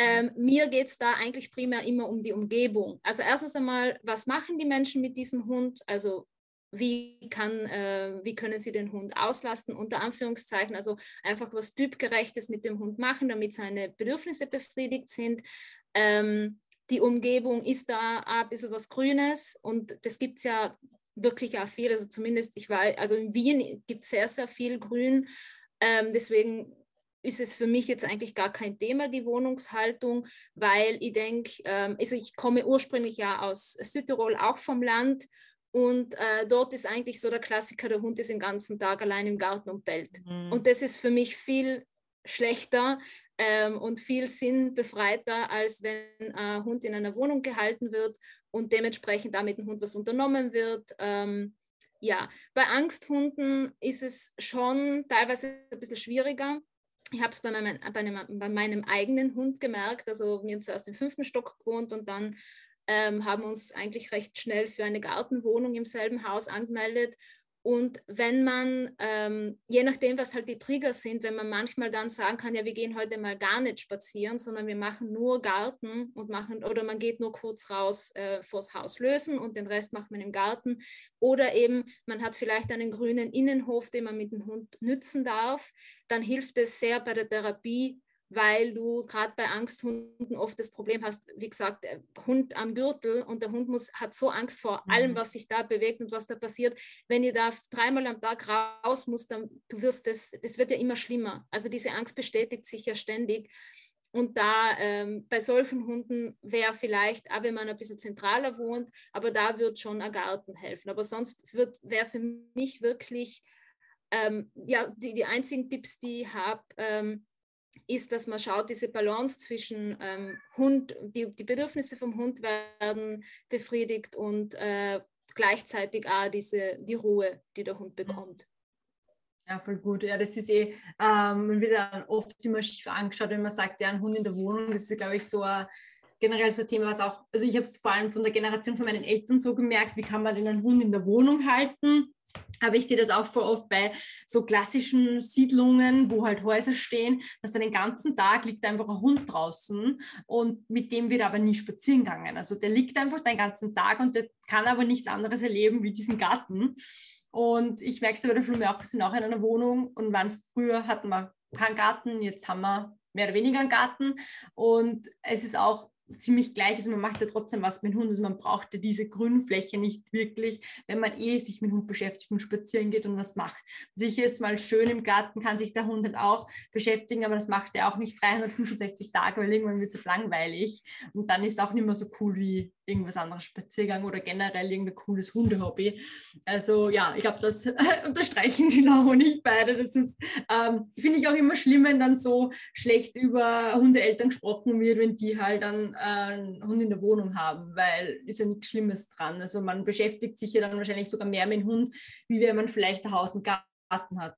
Ähm, mir geht es da eigentlich primär immer um die Umgebung. Also erstens einmal, was machen die Menschen mit diesem Hund? Also wie, kann, äh, wie können sie den Hund auslasten, unter Anführungszeichen, also einfach was Typgerechtes mit dem Hund machen, damit seine Bedürfnisse befriedigt sind. Ähm, die Umgebung ist da ein bisschen was Grünes und das gibt es ja wirklich auch viel, also zumindest ich weiß, also in Wien gibt es sehr, sehr viel Grün. Ähm, deswegen ist es für mich jetzt eigentlich gar kein Thema, die Wohnungshaltung, weil ich denke, ähm, also ich komme ursprünglich ja aus Südtirol, auch vom Land. Und äh, dort ist eigentlich so der Klassiker, der Hund ist den ganzen Tag allein im Garten und bellt. Mhm. Und das ist für mich viel schlechter ähm, und viel sinnbefreiter, als wenn ein Hund in einer Wohnung gehalten wird und dementsprechend damit dem Hund was unternommen wird. Ähm, ja, bei Angsthunden ist es schon teilweise ein bisschen schwieriger. Ich habe es bei, meinem, bei, bei meinem eigenen Hund gemerkt. Also wir haben zuerst im fünften Stock gewohnt und dann ähm, haben uns eigentlich recht schnell für eine Gartenwohnung im selben Haus angemeldet. Und wenn man, ähm, je nachdem, was halt die Trigger sind, wenn man manchmal dann sagen kann, ja, wir gehen heute mal gar nicht spazieren, sondern wir machen nur Garten und machen, oder man geht nur kurz raus äh, vors Haus lösen und den Rest macht man im Garten. Oder eben, man hat vielleicht einen grünen Innenhof, den man mit dem Hund nützen darf, dann hilft es sehr bei der Therapie, weil du gerade bei Angsthunden oft das Problem hast, wie gesagt, Hund am Gürtel und der Hund muss, hat so Angst vor mhm. allem, was sich da bewegt und was da passiert. Wenn ihr da dreimal am Tag raus musst, dann du wirst das, das wird ja immer schlimmer. Also diese Angst bestätigt sich ja ständig. Und da ähm, bei solchen Hunden wäre vielleicht, auch wenn man ein bisschen zentraler wohnt, aber da wird schon ein Garten helfen. Aber sonst wäre für mich wirklich, ähm, ja, die, die einzigen Tipps, die ich habe, ähm, ist, dass man schaut, diese Balance zwischen ähm, Hund, die, die Bedürfnisse vom Hund werden befriedigt und äh, gleichzeitig auch diese, die Ruhe, die der Hund bekommt. Ja, voll gut. Ja, das ist eh, ähm, man wird dann oft immer schief angeschaut, wenn man sagt, ja, ein Hund in der Wohnung, das ist, glaube ich, so ein, generell so ein Thema, was auch, also ich habe es vor allem von der Generation von meinen Eltern so gemerkt, wie kann man denn einen Hund in der Wohnung halten? Aber ich sehe das auch voll oft bei so klassischen Siedlungen, wo halt Häuser stehen, dass dann den ganzen Tag liegt einfach ein Hund draußen und mit dem wird aber nie spazieren gegangen. Also der liegt einfach den ganzen Tag und der kann aber nichts anderes erleben wie diesen Garten. Und ich merke es bei der Flume auch, wir sind auch in einer Wohnung und waren früher hatten wir keinen Garten, jetzt haben wir mehr oder weniger einen Garten. Und es ist auch ziemlich gleich ist. Man macht ja trotzdem was mit dem Hund. Also man braucht ja diese Grünfläche nicht wirklich, wenn man eh sich mit dem Hund beschäftigt und spazieren geht und was macht. Sicher ist mal schön im Garten, kann sich der Hund dann auch beschäftigen, aber das macht er auch nicht 365 Tage, weil irgendwann wird es langweilig. Und dann ist es auch nicht mehr so cool wie irgendwas anderes, Spaziergang oder generell irgendein cooles Hundehobby. Also ja, ich glaube, das unterstreichen Sie und ich beide. Das ist, ähm, finde ich auch immer schlimm, wenn dann so schlecht über Hundeeltern gesprochen wird, wenn die halt dann einen Hund in der Wohnung haben, weil ist ja nichts Schlimmes dran. Also man beschäftigt sich ja dann wahrscheinlich sogar mehr mit dem Hund, wie wenn man vielleicht ein Haus mit Garten hat.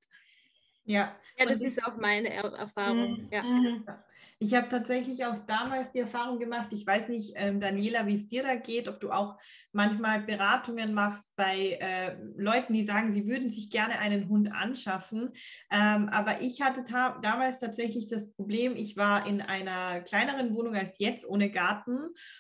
Ja, ja das ist auch meine Erfahrung. Mhm. Ja. Ich habe tatsächlich auch damals die Erfahrung gemacht, ich weiß nicht, ähm, Daniela, wie es dir da geht, ob du auch manchmal Beratungen machst bei äh, Leuten, die sagen, sie würden sich gerne einen Hund anschaffen. Ähm, aber ich hatte ta damals tatsächlich das Problem, ich war in einer kleineren Wohnung als jetzt, ohne Garten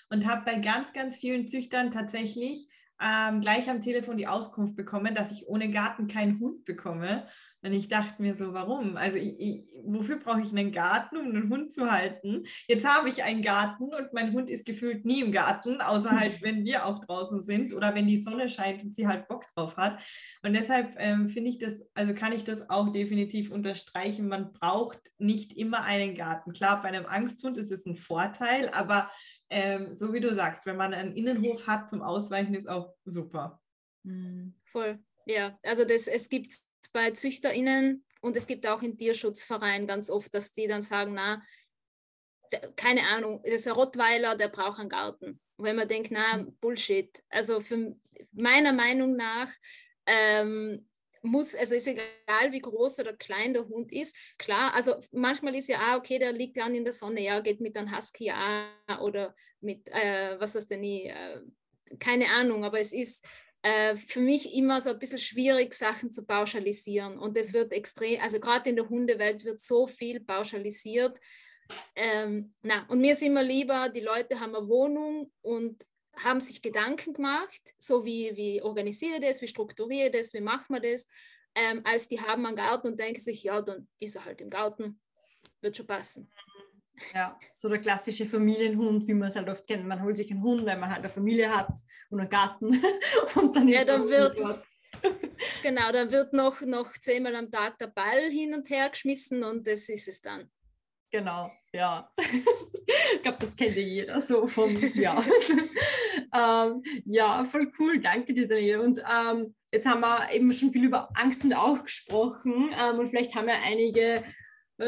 und habe bei ganz, ganz vielen Züchtern tatsächlich ähm, gleich am Telefon die Auskunft bekommen, dass ich ohne Garten keinen Hund bekomme. Und ich dachte mir so, warum? Also ich, ich, wofür brauche ich einen Garten, um einen Hund zu halten? Jetzt habe ich einen Garten und mein Hund ist gefühlt nie im Garten, außer halt, wenn wir auch draußen sind oder wenn die Sonne scheint und sie halt Bock drauf hat. Und deshalb ähm, finde ich das, also kann ich das auch definitiv unterstreichen. Man braucht nicht immer einen Garten. Klar, bei einem Angsthund ist es ein Vorteil, aber ähm, so wie du sagst, wenn man einen Innenhof hat zum Ausweichen, ist auch super. Mhm. Voll. Ja, also das, es gibt bei ZüchterInnen und es gibt auch in Tierschutzvereinen ganz oft, dass die dann sagen, na, keine Ahnung, das ist ein Rottweiler, der braucht einen Garten. Und wenn man denkt, na, mhm. Bullshit. Also für meiner Meinung nach ähm, muss, also ist egal, wie groß oder klein der Hund ist, klar, also manchmal ist ja, ah, okay, der liegt dann in der Sonne, ja, geht mit einem Husky ja, oder mit, äh, was ist denn nie, äh, keine Ahnung, aber es ist, äh, für mich immer so ein bisschen schwierig, Sachen zu pauschalisieren. Und es wird extrem, also gerade in der Hundewelt wird so viel pauschalisiert. Ähm, na, und mir ist immer lieber, die Leute haben eine Wohnung und haben sich Gedanken gemacht, so wie, wie organisiere das, wie strukturiere ich das, wie machen wir das, ähm, als die haben einen Garten und denken sich, ja, dann ist er halt im Garten, wird schon passen. Ja, so der klassische Familienhund, wie man es halt oft kennt. Man holt sich einen Hund, weil man halt eine Familie hat und einen Garten. und dann ja, dann wird, genau, dann wird noch, noch zehnmal am Tag der Ball hin und her geschmissen und das ist es dann. Genau, ja. ich glaube, das kennt ja jeder so vom, ja. ähm, ja, voll cool, danke dir, Daniela. Und ähm, jetzt haben wir eben schon viel über Angst und auch gesprochen ähm, und vielleicht haben ja einige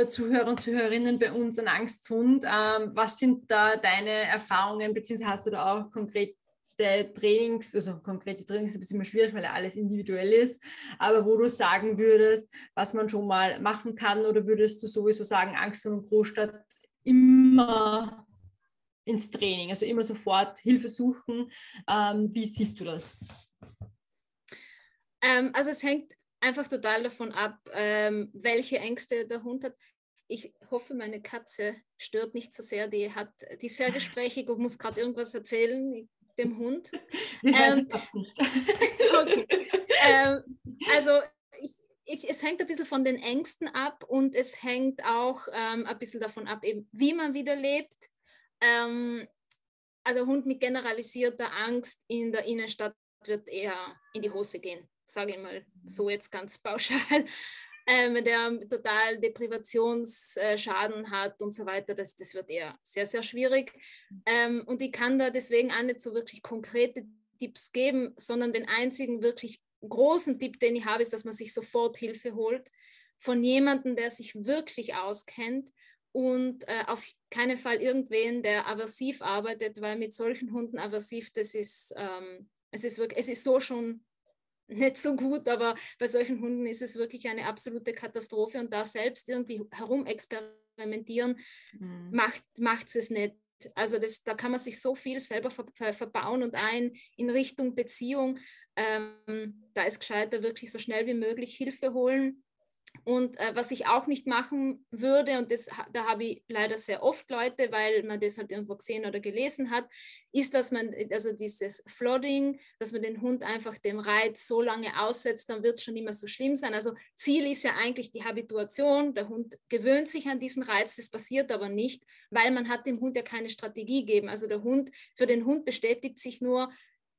Zuhörer und Zuhörerinnen bei uns einen Angsthund. Ähm, was sind da deine Erfahrungen, beziehungsweise hast du da auch konkrete Trainings, also konkrete Trainings ist bisschen schwierig, weil ja alles individuell ist, aber wo du sagen würdest, was man schon mal machen kann oder würdest du sowieso sagen, Angst und Großstadt immer ins Training, also immer sofort Hilfe suchen. Ähm, wie siehst du das? Ähm, also es hängt einfach total davon ab, ähm, welche Ängste der Hund hat. Ich hoffe, meine Katze stört nicht so sehr. Die hat, die ist sehr gesprächig und muss gerade irgendwas erzählen dem Hund. ähm, das nicht. okay. Ähm, also ich, ich, es hängt ein bisschen von den Ängsten ab und es hängt auch ähm, ein bisschen davon ab, eben, wie man wieder lebt. Ähm, also Hund mit generalisierter Angst in der Innenstadt wird eher in die Hose gehen sage ich mal so jetzt ganz pauschal, ähm, der total Deprivationsschaden hat und so weiter, das, das wird eher sehr, sehr schwierig. Ähm, und ich kann da deswegen auch nicht so wirklich konkrete Tipps geben, sondern den einzigen wirklich großen Tipp, den ich habe, ist, dass man sich sofort Hilfe holt von jemandem, der sich wirklich auskennt und äh, auf keinen Fall irgendwen, der aversiv arbeitet, weil mit solchen Hunden aversiv, das ist, ähm, es ist wirklich, es ist so schon nicht so gut, aber bei solchen Hunden ist es wirklich eine absolute Katastrophe und da selbst irgendwie herumexperimentieren mhm. macht es nicht. Also das, da kann man sich so viel selber ver, ver, verbauen und ein in Richtung Beziehung. Ähm, da ist gescheiter wirklich so schnell wie möglich Hilfe holen und äh, was ich auch nicht machen würde, und das, da habe ich leider sehr oft Leute, weil man das halt irgendwo gesehen oder gelesen hat, ist, dass man, also dieses Flooding, dass man den Hund einfach dem Reiz so lange aussetzt, dann wird es schon immer so schlimm sein. Also Ziel ist ja eigentlich die Habituation, der Hund gewöhnt sich an diesen Reiz, das passiert aber nicht, weil man hat dem Hund ja keine Strategie gegeben. Also der Hund, für den Hund bestätigt sich nur,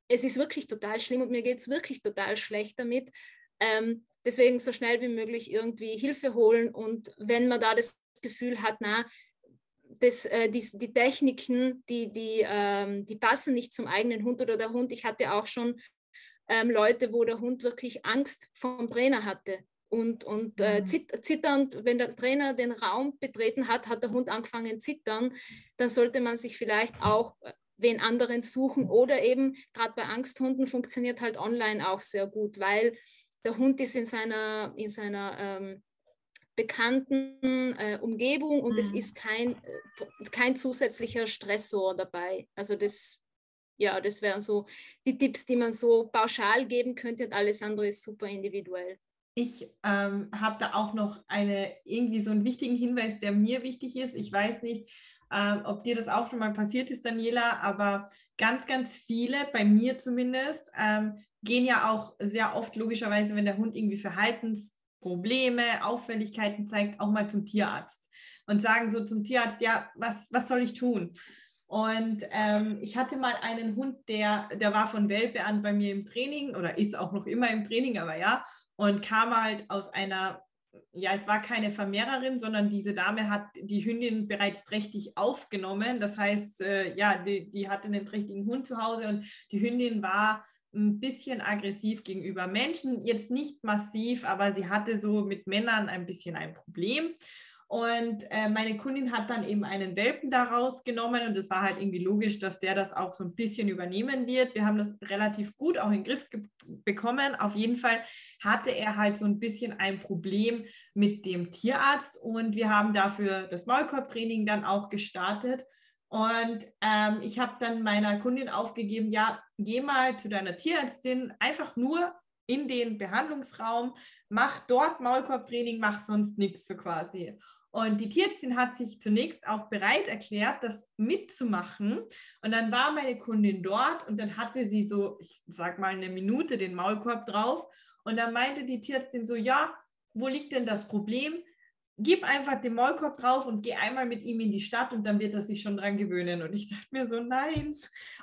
es ist wirklich total schlimm und mir geht es wirklich total schlecht damit. Ähm, deswegen so schnell wie möglich irgendwie Hilfe holen und wenn man da das Gefühl hat, na, das, äh, die, die, Techniken, die, die, ähm, die passen nicht zum eigenen Hund oder der Hund. Ich hatte auch schon ähm, Leute, wo der Hund wirklich Angst vom Trainer hatte. Und, und äh, mhm. zitternd, wenn der Trainer den Raum betreten hat, hat der Hund angefangen zu zittern. Dann sollte man sich vielleicht auch äh, wen anderen suchen oder eben gerade bei Angsthunden funktioniert halt online auch sehr gut, weil der Hund ist in seiner, in seiner ähm, bekannten äh, Umgebung und mhm. es ist kein, äh, kein zusätzlicher Stressor dabei. Also das, ja, das wären so die Tipps, die man so pauschal geben könnte und alles andere ist super individuell. Ich ähm, habe da auch noch eine, irgendwie so einen wichtigen Hinweis, der mir wichtig ist. Ich weiß nicht, ähm, ob dir das auch schon mal passiert ist, Daniela, aber ganz, ganz viele, bei mir zumindest, ähm, gehen ja auch sehr oft logischerweise, wenn der Hund irgendwie Verhaltensprobleme, Auffälligkeiten zeigt, auch mal zum Tierarzt und sagen so zum Tierarzt, ja, was, was soll ich tun? Und ähm, ich hatte mal einen Hund, der, der war von Welpe an bei mir im Training oder ist auch noch immer im Training, aber ja, und kam halt aus einer, ja, es war keine Vermehrerin, sondern diese Dame hat die Hündin bereits trächtig aufgenommen. Das heißt, äh, ja, die, die hatte einen trächtigen Hund zu Hause und die Hündin war ein bisschen aggressiv gegenüber Menschen, jetzt nicht massiv, aber sie hatte so mit Männern ein bisschen ein Problem. Und äh, meine Kundin hat dann eben einen Welpen daraus genommen und es war halt irgendwie logisch, dass der das auch so ein bisschen übernehmen wird. Wir haben das relativ gut auch in den Griff bekommen. Auf jeden Fall hatte er halt so ein bisschen ein Problem mit dem Tierarzt und wir haben dafür das Maulkorbtraining dann auch gestartet. Und ähm, ich habe dann meiner Kundin aufgegeben, ja, geh mal zu deiner Tierärztin, einfach nur in den Behandlungsraum, mach dort Maulkorbtraining, mach sonst nichts so quasi. Und die Tierärztin hat sich zunächst auch bereit erklärt, das mitzumachen. Und dann war meine Kundin dort und dann hatte sie so, ich sag mal, eine Minute den Maulkorb drauf. Und dann meinte die Tierärztin so, ja, wo liegt denn das Problem? Gib einfach den Maulkorb drauf und geh einmal mit ihm in die Stadt und dann wird er sich schon dran gewöhnen. Und ich dachte mir so, nein.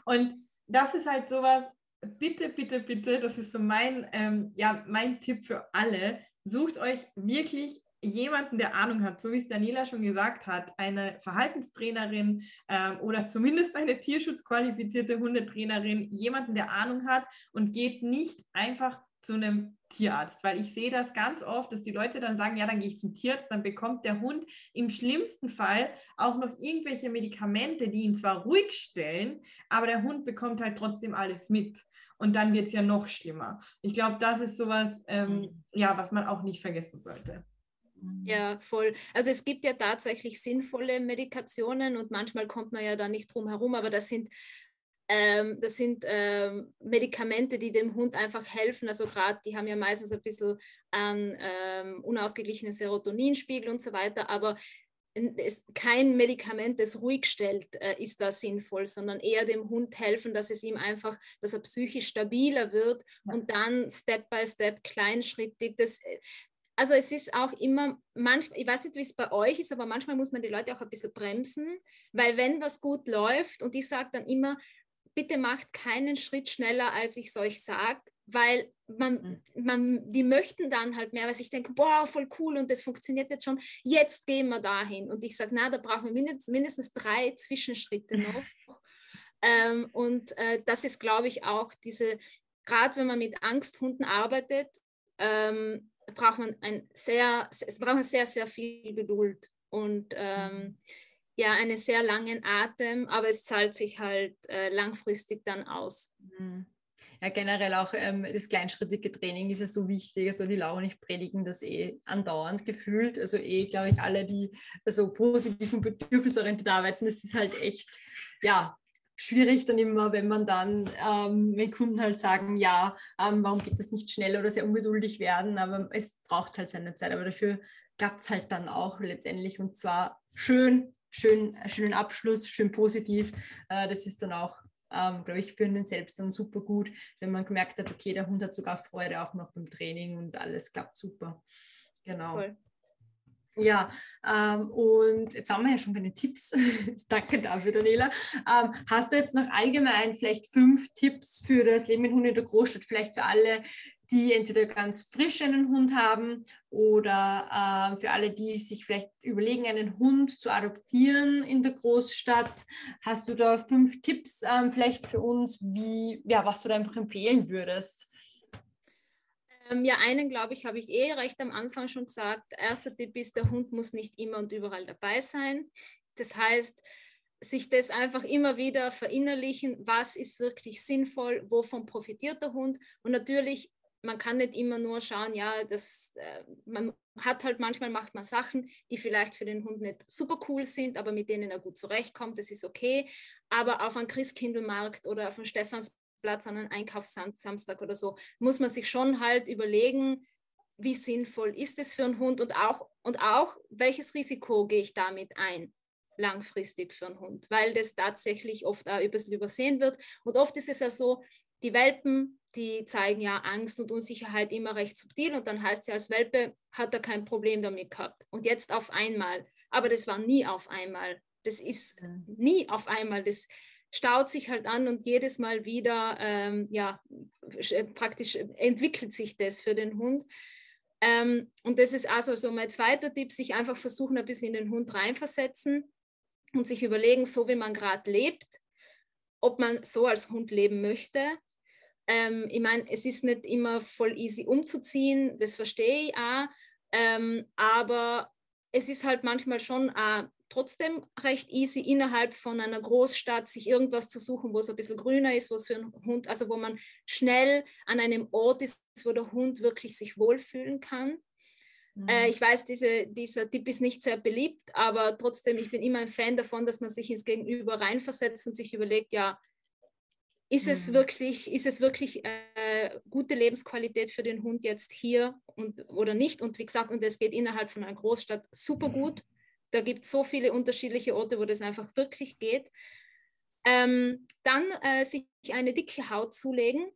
Und das ist halt sowas, bitte, bitte, bitte, das ist so mein, ähm, ja, mein Tipp für alle. Sucht euch wirklich jemanden, der Ahnung hat, so wie es Daniela schon gesagt hat, eine Verhaltenstrainerin ähm, oder zumindest eine tierschutzqualifizierte Hundetrainerin, jemanden, der Ahnung hat und geht nicht einfach zu einem Tierarzt, weil ich sehe das ganz oft, dass die Leute dann sagen, ja, dann gehe ich zum Tierarzt, dann bekommt der Hund im schlimmsten Fall auch noch irgendwelche Medikamente, die ihn zwar ruhig stellen, aber der Hund bekommt halt trotzdem alles mit. Und dann wird es ja noch schlimmer. Ich glaube, das ist sowas, ähm, mhm. ja, was man auch nicht vergessen sollte. Ja, voll. Also es gibt ja tatsächlich sinnvolle Medikationen und manchmal kommt man ja da nicht drum herum, aber das sind, ähm, das sind ähm, Medikamente, die dem Hund einfach helfen. Also gerade, die haben ja meistens ein bisschen an ähm, unausgeglichenen Serotoninspiegel und so weiter, aber es, kein Medikament, das ruhig stellt, äh, ist da sinnvoll, sondern eher dem Hund helfen, dass es ihm einfach, dass er psychisch stabiler wird ja. und dann Step by Step kleinschrittig. Das, äh, also es ist auch immer, manchmal, ich weiß nicht, wie es bei euch ist, aber manchmal muss man die Leute auch ein bisschen bremsen, weil wenn was gut läuft und ich sage dann immer, bitte macht keinen Schritt schneller, als ich es euch sage, weil man, mhm. man, die möchten dann halt mehr, weil ich denke, boah, voll cool und das funktioniert jetzt schon, jetzt gehen wir dahin. Und ich sage, na, da brauchen wir mindestens, mindestens drei Zwischenschritte noch. ähm, und äh, das ist, glaube ich, auch diese, gerade wenn man mit Angsthunden arbeitet, ähm, braucht man ein sehr, es braucht man sehr, sehr viel Geduld und ähm, mhm. Ja, einen sehr langen Atem, aber es zahlt sich halt äh, langfristig dann aus. Mhm. Ja, generell auch ähm, das kleinschrittige Training ist ja so wichtig. Also die Laura und ich predigen das eh andauernd gefühlt. Also eh, glaube ich, alle, die so positiv und bedürfnisorientiert arbeiten, das ist halt echt, ja, schwierig dann immer, wenn man dann, ähm, wenn Kunden halt sagen, ja, ähm, warum geht das nicht schneller oder sehr ungeduldig werden, aber es braucht halt seine Zeit, aber dafür klappt es halt dann auch letztendlich und zwar schön, schön, schönen Abschluss, schön positiv. Äh, das ist dann auch, ähm, glaube ich, für den selbst dann super gut, wenn man gemerkt hat, okay, der Hund hat sogar Freude auch noch beim Training und alles klappt super. Genau. Cool. Ja, ähm, und jetzt haben wir ja schon keine Tipps. Danke dafür, Daniela. Ähm, hast du jetzt noch allgemein vielleicht fünf Tipps für das Leben mit Hund in der Großstadt? Vielleicht für alle, die entweder ganz frisch einen Hund haben oder äh, für alle, die sich vielleicht überlegen, einen Hund zu adoptieren in der Großstadt. Hast du da fünf Tipps ähm, vielleicht für uns, wie, ja, was du da einfach empfehlen würdest? Ähm, ja, einen, glaube ich, habe ich eh recht am Anfang schon gesagt. Erster Tipp ist, der Hund muss nicht immer und überall dabei sein. Das heißt, sich das einfach immer wieder verinnerlichen, was ist wirklich sinnvoll, wovon profitiert der Hund. Und natürlich, man kann nicht immer nur schauen, ja, das, äh, man hat halt manchmal macht man Sachen, die vielleicht für den Hund nicht super cool sind, aber mit denen er gut zurechtkommt, das ist okay. Aber auf einem Christkindlmarkt oder auf einem Stephans Platz an einem Einkaufssamstag oder so, muss man sich schon halt überlegen, wie sinnvoll ist es für einen Hund und auch, und auch, welches Risiko gehe ich damit ein, langfristig für einen Hund, weil das tatsächlich oft auch ein übersehen wird. Und oft ist es ja so, die Welpen, die zeigen ja Angst und Unsicherheit immer recht subtil und dann heißt sie als Welpe, hat er kein Problem damit gehabt. Und jetzt auf einmal. Aber das war nie auf einmal. Das ist nie auf einmal. Das, staut sich halt an und jedes Mal wieder, ähm, ja, äh, praktisch entwickelt sich das für den Hund. Ähm, und das ist also so mein zweiter Tipp, sich einfach versuchen, ein bisschen in den Hund reinversetzen und sich überlegen, so wie man gerade lebt, ob man so als Hund leben möchte. Ähm, ich meine, es ist nicht immer voll easy umzuziehen, das verstehe ich auch, ähm, aber es ist halt manchmal schon auch trotzdem recht easy innerhalb von einer Großstadt sich irgendwas zu suchen, wo es ein bisschen grüner ist, wo es für einen Hund, also wo man schnell an einem Ort ist, wo der Hund wirklich sich wohlfühlen kann. Mhm. Äh, ich weiß, diese, dieser Tipp ist nicht sehr beliebt, aber trotzdem, ich bin immer ein Fan davon, dass man sich ins Gegenüber reinversetzt und sich überlegt, ja, ist mhm. es wirklich, ist es wirklich äh, gute Lebensqualität für den Hund jetzt hier und, oder nicht? Und wie gesagt, und es geht innerhalb von einer Großstadt super mhm. gut. da gibt es so viele unterschiedliche Orte, wo das einfach wirklich geht. Ähm, dann äh, sich eine dicke Haut zulegen,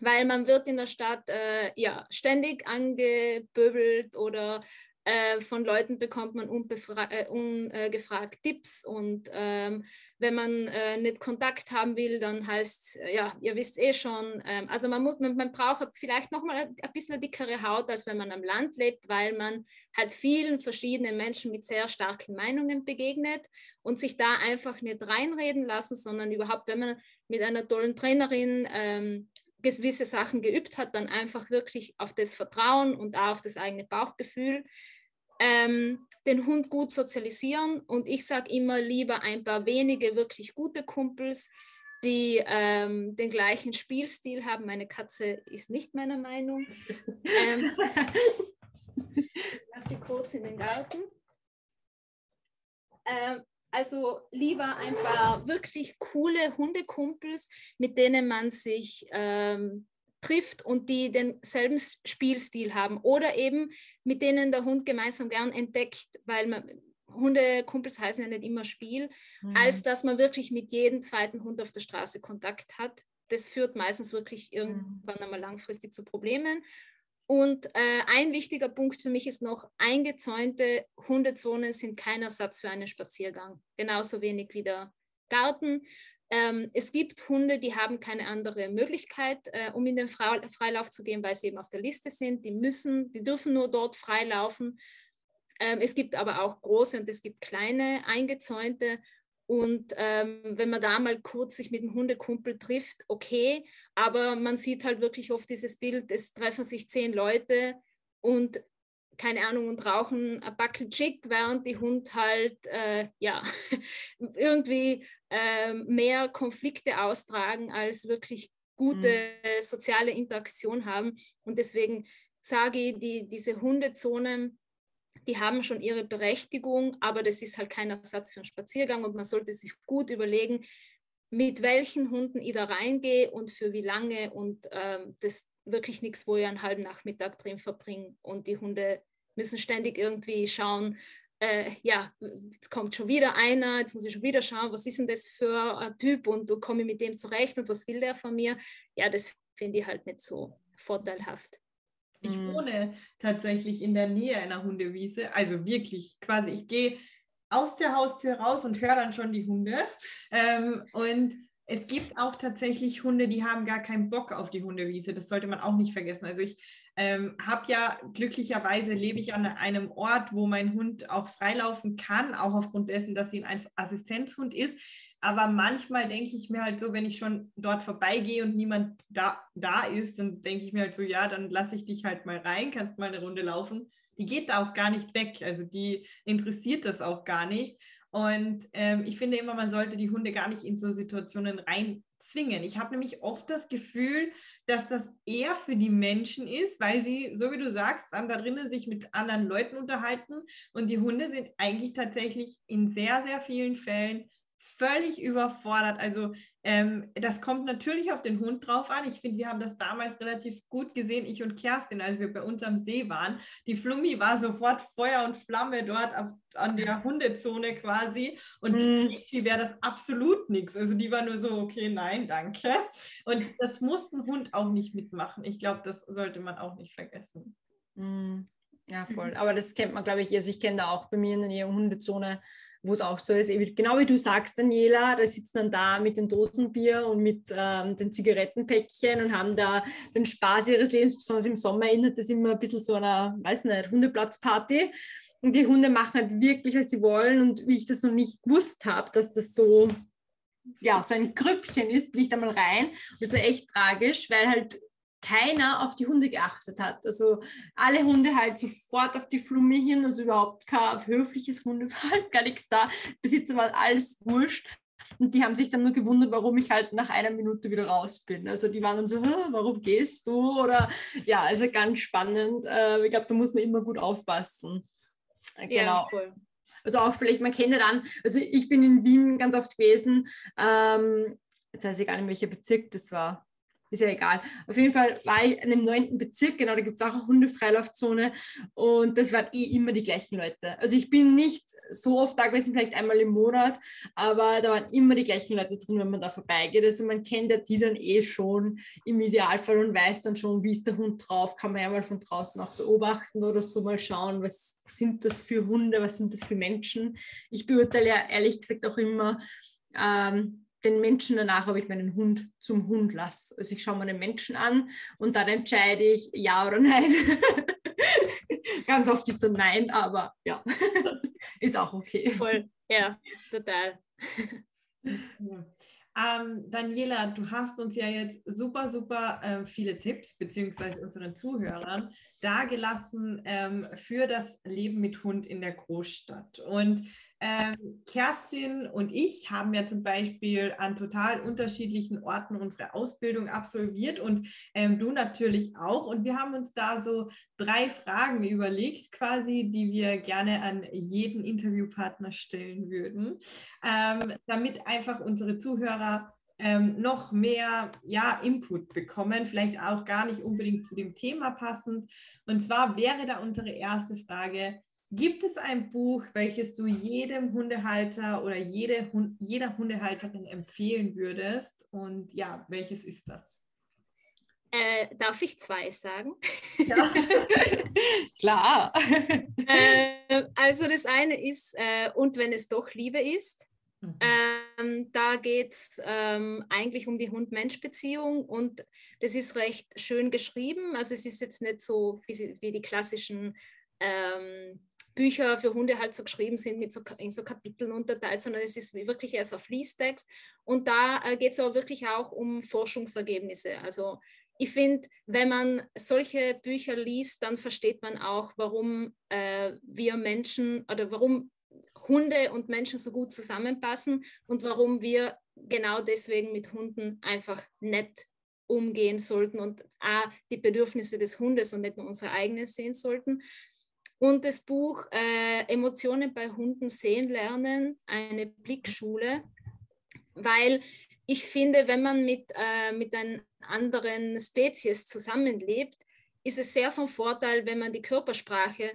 weil man wird in der Stadt äh, ja, ständig angeböbelt oder äh, von Leuten bekommt man äh, ungefragt Tipps und ähm, wenn man äh, nicht Kontakt haben will, dann heißt ja, ihr wisst eh schon, ähm, also man, muss, man, man braucht vielleicht nochmal ein, bisschen dickere Haut, als wenn man am Land lebt, weil man halt vielen verschiedenen Menschen mit sehr starken Meinungen begegnet und sich da einfach nicht reinreden lassen, sondern überhaupt, wenn man mit einer tollen Trainerin ähm, gewisse Sachen geübt hat, dann einfach wirklich auf das Vertrauen und auch auf das eigene Bauchgefühl ähm, den Hund gut sozialisieren. Und ich sage immer lieber ein paar wenige wirklich gute Kumpels, die ähm, den gleichen Spielstil haben. Meine Katze ist nicht meiner Meinung. ähm, lass sie kurz in den Garten. Ähm, also lieber ein paar wirklich coole Hundekumpels, mit denen man sich ähm, trifft und die denselben Spielstil haben oder eben mit denen der Hund gemeinsam gern entdeckt, weil man Hundekumpels heißen ja nicht immer Spiel, mhm. als dass man wirklich mit jedem zweiten Hund auf der Straße Kontakt hat. Das führt meistens wirklich irgendwann einmal langfristig zu Problemen. Und äh, ein wichtiger Punkt für mich ist noch, eingezäunte Hundezonen sind kein Ersatz für einen Spaziergang. Genauso wenig wie der Garten. Ähm, es gibt Hunde, die haben keine andere Möglichkeit, äh, um in den Freilauf zu gehen, weil sie eben auf der Liste sind. Die müssen, die dürfen nur dort freilaufen. Ähm, es gibt aber auch große und es gibt kleine eingezäunte. Und ähm, wenn man da mal kurz sich mit einem Hundekumpel trifft, okay, aber man sieht halt wirklich oft dieses Bild, es treffen sich zehn Leute und keine Ahnung, und rauchen ein Backel Chick, während die Hund halt, äh, ja, irgendwie äh, mehr Konflikte austragen, als wirklich gute mhm. soziale Interaktion haben. Und deswegen sage ich, die, diese Hundezonen, die haben schon ihre Berechtigung, aber das ist halt kein Ersatz für einen Spaziergang und man sollte sich gut überlegen, mit welchen Hunden ich da reingehe und für wie lange und ähm, das wirklich nichts, wo ich einen halben Nachmittag drin verbringe und die Hunde müssen ständig irgendwie schauen, äh, ja, jetzt kommt schon wieder einer, jetzt muss ich schon wieder schauen, was ist denn das für ein Typ und komme ich mit dem zurecht und was will der von mir? Ja, das finde ich halt nicht so vorteilhaft. Ich mhm. wohne tatsächlich in der Nähe einer Hundewiese, also wirklich quasi, ich gehe aus der Haustür raus und höre dann schon die Hunde. Ähm, und es gibt auch tatsächlich Hunde, die haben gar keinen Bock auf die Hundewiese. Das sollte man auch nicht vergessen. Also ich ähm, habe ja glücklicherweise lebe ich an einem Ort, wo mein Hund auch freilaufen kann, auch aufgrund dessen, dass sie ein Assistenzhund ist. Aber manchmal denke ich mir halt so, wenn ich schon dort vorbeigehe und niemand da, da ist, dann denke ich mir halt so, ja, dann lasse ich dich halt mal rein, kannst mal eine Runde laufen. Die geht da auch gar nicht weg. Also die interessiert das auch gar nicht. Und ähm, ich finde immer, man sollte die Hunde gar nicht in so Situationen rein zwingen. Ich habe nämlich oft das Gefühl, dass das eher für die Menschen ist, weil sie, so wie du sagst, da drinnen sich mit anderen Leuten unterhalten und die Hunde sind eigentlich tatsächlich in sehr, sehr vielen Fällen völlig überfordert. Also ähm, das kommt natürlich auf den Hund drauf an. Ich finde, wir haben das damals relativ gut gesehen, ich und Kerstin, als wir bei uns am See waren. Die Flummi war sofort Feuer und Flamme dort auf, an der Hundezone quasi. Und mm. die wäre das absolut nichts. Also die war nur so, okay, nein, danke. Und das muss ein Hund auch nicht mitmachen. Ich glaube, das sollte man auch nicht vergessen. Mm. Ja, voll. Aber das kennt man, glaube ich, also ich kenne da auch bei mir in der Nähe Hundezone wo es auch so ist, genau wie du sagst, Daniela, da sitzen dann da mit dem Dosenbier und mit ähm, den Zigarettenpäckchen und haben da den Spaß ihres Lebens, besonders im Sommer erinnert das immer ein bisschen so einer, weiß nicht, Hundeplatzparty. Und die Hunde machen halt wirklich, was sie wollen. Und wie ich das noch nicht gewusst habe, dass das so, ja, so ein Krüppchen ist, bin ich da mal rein. Und das war echt tragisch, weil halt keiner auf die Hunde geachtet hat. Also alle Hunde halt sofort auf die Flumme hin, also überhaupt kein höfliches Hundeverhalten, gar nichts da. Besitzer war alles wurscht. Und die haben sich dann nur gewundert, warum ich halt nach einer Minute wieder raus bin. Also die waren dann so, warum gehst du? Oder ja, also ganz spannend. Äh, ich glaube, da muss man immer gut aufpassen. Genau. Ja, voll. Also auch vielleicht, man kennt ja dann, also ich bin in Wien ganz oft gewesen, ähm, jetzt weiß ich gar nicht, welcher Bezirk das war ist ja egal. Auf jeden Fall war ich in dem neunten Bezirk, genau, da gibt es auch eine Hundefreilaufzone und das waren eh immer die gleichen Leute. Also ich bin nicht so oft da gewesen, vielleicht einmal im Monat, aber da waren immer die gleichen Leute drin, wenn man da vorbeigeht. Also man kennt ja die dann eh schon im Idealfall und weiß dann schon, wie ist der Hund drauf, kann man ja mal von draußen auch beobachten oder so mal schauen, was sind das für Hunde, was sind das für Menschen. Ich beurteile ja ehrlich gesagt auch immer, ähm, den Menschen danach, ob ich meinen Hund zum Hund lasse. Also ich schaue mir den Menschen an und dann entscheide ich ja oder nein. Ganz oft ist dann nein, aber ja, ist auch okay. Voll, ja, total. Ja. Ähm, Daniela, du hast uns ja jetzt super, super äh, viele Tipps, beziehungsweise unseren Zuhörern, dargelassen ähm, für das Leben mit Hund in der Großstadt. Und ähm, Kerstin und ich haben ja zum Beispiel an total unterschiedlichen Orten unsere Ausbildung absolviert und ähm, du natürlich auch. Und wir haben uns da so drei Fragen überlegt, quasi, die wir gerne an jeden Interviewpartner stellen würden, ähm, damit einfach unsere Zuhörer ähm, noch mehr ja, Input bekommen, vielleicht auch gar nicht unbedingt zu dem Thema passend. Und zwar wäre da unsere erste Frage, Gibt es ein Buch, welches du jedem Hundehalter oder jede, jeder Hundehalterin empfehlen würdest? Und ja, welches ist das? Äh, darf ich zwei sagen? Ja, klar. Äh, also das eine ist, äh, und wenn es doch Liebe ist. Mhm. Ähm, da geht es ähm, eigentlich um die Hund-Mensch-Beziehung und das ist recht schön geschrieben. Also es ist jetzt nicht so wie, wie die klassischen ähm, Bücher für Hunde halt so geschrieben sind, mit so, in so Kapiteln unterteilt, sondern es ist wirklich eher so Fließtext. Und da äh, geht es aber wirklich auch um Forschungsergebnisse. Also ich finde, wenn man solche Bücher liest, dann versteht man auch, warum äh, wir Menschen oder warum Hunde und Menschen so gut zusammenpassen und warum wir genau deswegen mit Hunden einfach nett umgehen sollten und auch die Bedürfnisse des Hundes und nicht nur unsere eigenen sehen sollten und das Buch äh, Emotionen bei Hunden sehen lernen, eine Blickschule, weil ich finde, wenn man mit, äh, mit einer anderen Spezies zusammenlebt, ist es sehr von Vorteil, wenn man die Körpersprache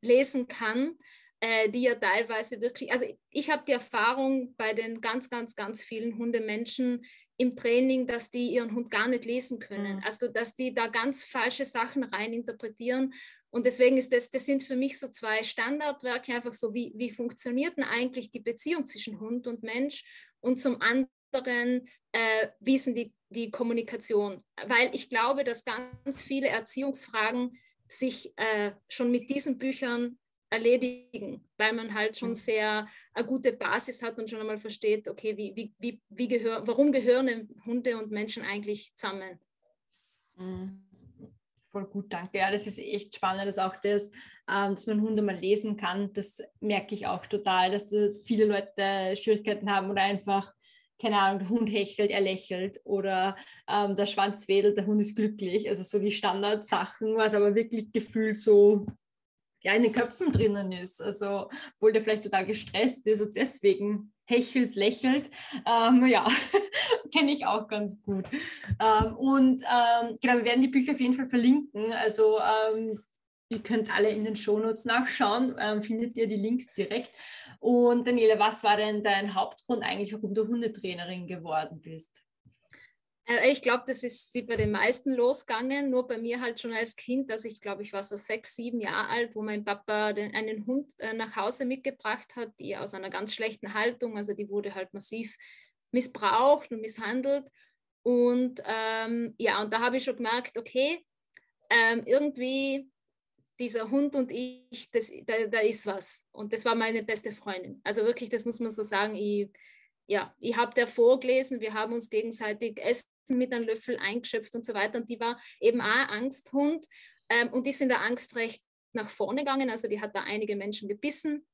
lesen kann, äh, die ja teilweise wirklich, also ich habe die Erfahrung bei den ganz, ganz, ganz vielen Hundemenschen im Training, dass die ihren Hund gar nicht lesen können. Mhm. Also dass die da ganz falsche Sachen reininterpretieren und deswegen ist das, das sind für mich so zwei Standardwerke, einfach so, wie, wie funktioniert denn eigentlich die Beziehung zwischen Hund und Mensch und zum anderen, äh, wie ist denn die, die Kommunikation? Weil ich glaube, dass ganz viele Erziehungsfragen sich äh, schon mit diesen Büchern erledigen, weil man halt schon sehr eine gute Basis hat und schon einmal versteht, okay, wie, wie, wie, wie gehör, warum gehören Hunde und Menschen eigentlich zusammen? Mhm voll gut, danke. Ja, das ist echt spannend, dass auch das, ähm, dass man Hunde mal lesen kann, das merke ich auch total, dass viele Leute Schwierigkeiten haben oder einfach, keine Ahnung, der Hund hechelt, er lächelt oder ähm, der Schwanz wedelt, der Hund ist glücklich. Also so die Standardsachen, was aber wirklich gefühlt so ja, in den Köpfen drinnen ist. Also, obwohl der vielleicht total gestresst ist und deswegen hechelt, lächelt. Ähm, ja, kenne ich auch ganz gut. Ähm, und ähm, genau, wir werden die Bücher auf jeden Fall verlinken. Also ähm, ihr könnt alle in den Shownotes nachschauen, ähm, findet ihr die Links direkt. Und Daniela, was war denn dein Hauptgrund eigentlich, warum du Hundetrainerin geworden bist? Äh, ich glaube, das ist wie bei den meisten losgegangen, nur bei mir halt schon als Kind. Also ich glaube, ich war so sechs, sieben Jahre alt, wo mein Papa den, einen Hund äh, nach Hause mitgebracht hat, die aus einer ganz schlechten Haltung, also die wurde halt massiv missbraucht und misshandelt. Und ähm, ja, und da habe ich schon gemerkt, okay, ähm, irgendwie dieser Hund und ich, das, da, da ist was. Und das war meine beste Freundin. Also wirklich, das muss man so sagen, ich, ja, ich habe der vorgelesen, wir haben uns gegenseitig Essen mit einem Löffel eingeschöpft und so weiter. Und die war eben auch Angsthund ähm, und die ist in der Angst recht nach vorne gegangen. Also die hat da einige Menschen gebissen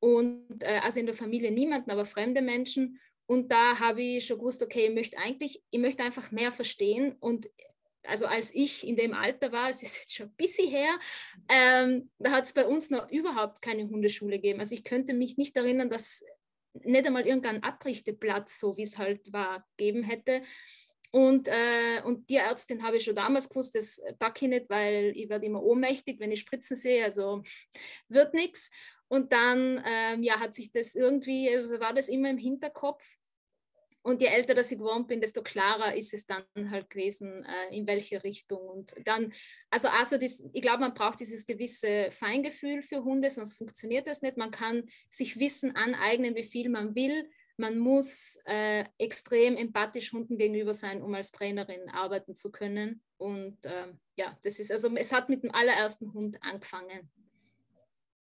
und äh, also in der Familie niemanden, aber fremde Menschen. Und da habe ich schon gewusst, okay, ich möchte eigentlich, ich möchte einfach mehr verstehen und also als ich in dem Alter war, es ist jetzt schon ein bisschen her, ähm, da hat es bei uns noch überhaupt keine Hundeschule gegeben. Also ich könnte mich nicht erinnern, dass nicht einmal irgendein Abrichteplatz, so wie es halt war, geben hätte. Und, äh, und die Ärztin habe ich schon damals gewusst, das packe ich nicht, weil ich werde immer ohnmächtig, wenn ich Spritzen sehe, also wird nichts. Und dann ähm, ja, hat sich das irgendwie, also war das immer im Hinterkopf. Und je älter dass ich geworden bin, desto klarer ist es dann halt gewesen, äh, in welche Richtung. Und dann, also, also das, ich glaube, man braucht dieses gewisse Feingefühl für Hunde, sonst funktioniert das nicht. Man kann sich Wissen aneignen, wie viel man will. Man muss äh, extrem empathisch Hunden gegenüber sein, um als Trainerin arbeiten zu können. Und äh, ja, das ist, also es hat mit dem allerersten Hund angefangen.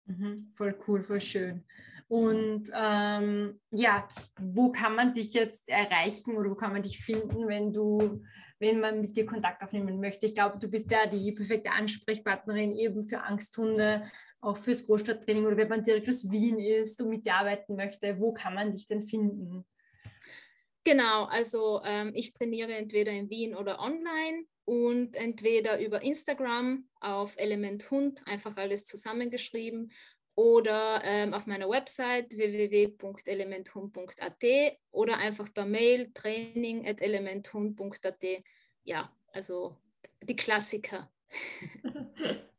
Mhm, voll cool, voll schön. Und ähm, ja, wo kann man dich jetzt erreichen oder wo kann man dich finden, wenn du, wenn man mit dir Kontakt aufnehmen möchte? Ich glaube, du bist ja die perfekte Ansprechpartnerin eben für Angsthunde, auch fürs Großstadttraining oder wenn man direkt aus Wien ist und mit dir arbeiten möchte, wo kann man dich denn finden? Genau, also ähm, ich trainiere entweder in Wien oder online und entweder über Instagram auf Element Hund, einfach alles zusammengeschrieben oder ähm, auf meiner Website www.elementhund.at oder einfach per Mail training.elementhund.at. Ja, also die Klassiker.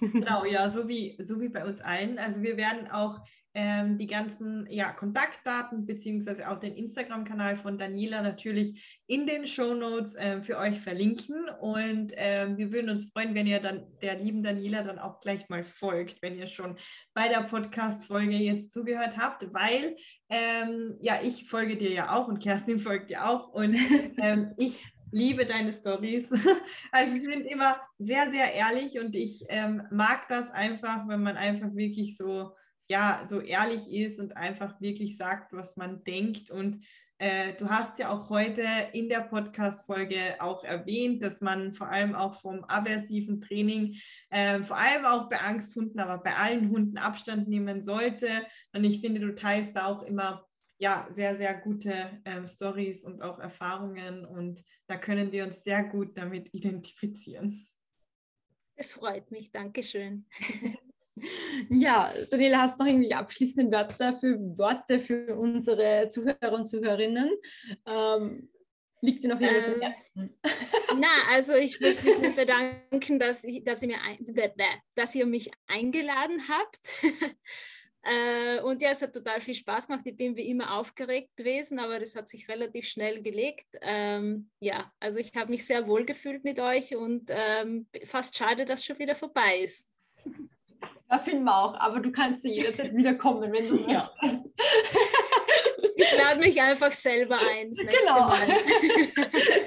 genau, ja, so wie, so wie bei uns allen. Also wir werden auch ähm, die ganzen ja, Kontaktdaten beziehungsweise auch den Instagram-Kanal von Daniela natürlich in den Show Notes äh, für euch verlinken. Und ähm, wir würden uns freuen, wenn ihr dann der lieben Daniela dann auch gleich mal folgt, wenn ihr schon bei der Podcast-Folge jetzt zugehört habt, weil ähm, ja, ich folge dir ja auch und Kerstin folgt dir auch und ähm, ich liebe deine Stories. Also sie sind immer sehr, sehr ehrlich und ich ähm, mag das einfach, wenn man einfach wirklich so ja so ehrlich ist und einfach wirklich sagt, was man denkt. Und äh, du hast ja auch heute in der Podcast-Folge auch erwähnt, dass man vor allem auch vom aversiven Training, äh, vor allem auch bei Angsthunden, aber bei allen Hunden Abstand nehmen sollte. Und ich finde, du teilst da auch immer ja, sehr, sehr gute ähm, Stories und auch Erfahrungen und da können wir uns sehr gut damit identifizieren. Es freut mich, Dankeschön. Ja, Daniela, hast du noch irgendwelche abschließenden Wörter für Worte für unsere Zuhörer und Zuhörerinnen? Ähm, liegt dir noch irgendwas ähm, am Herzen? Na, also ich möchte mich bedanken, dass, ich, dass, ihr mir ein, dass ihr mich eingeladen habt. Äh, und ja, es hat total viel Spaß gemacht. Ich bin wie immer aufgeregt gewesen, aber das hat sich relativ schnell gelegt. Ähm, ja, also ich habe mich sehr wohl gefühlt mit euch und ähm, fast schade, dass es schon wieder vorbei ist. Ja, finden wir auch. Aber du kannst ja jederzeit wiederkommen, wenn du ja. möchtest. Ich lade mich einfach selber ein. Genau.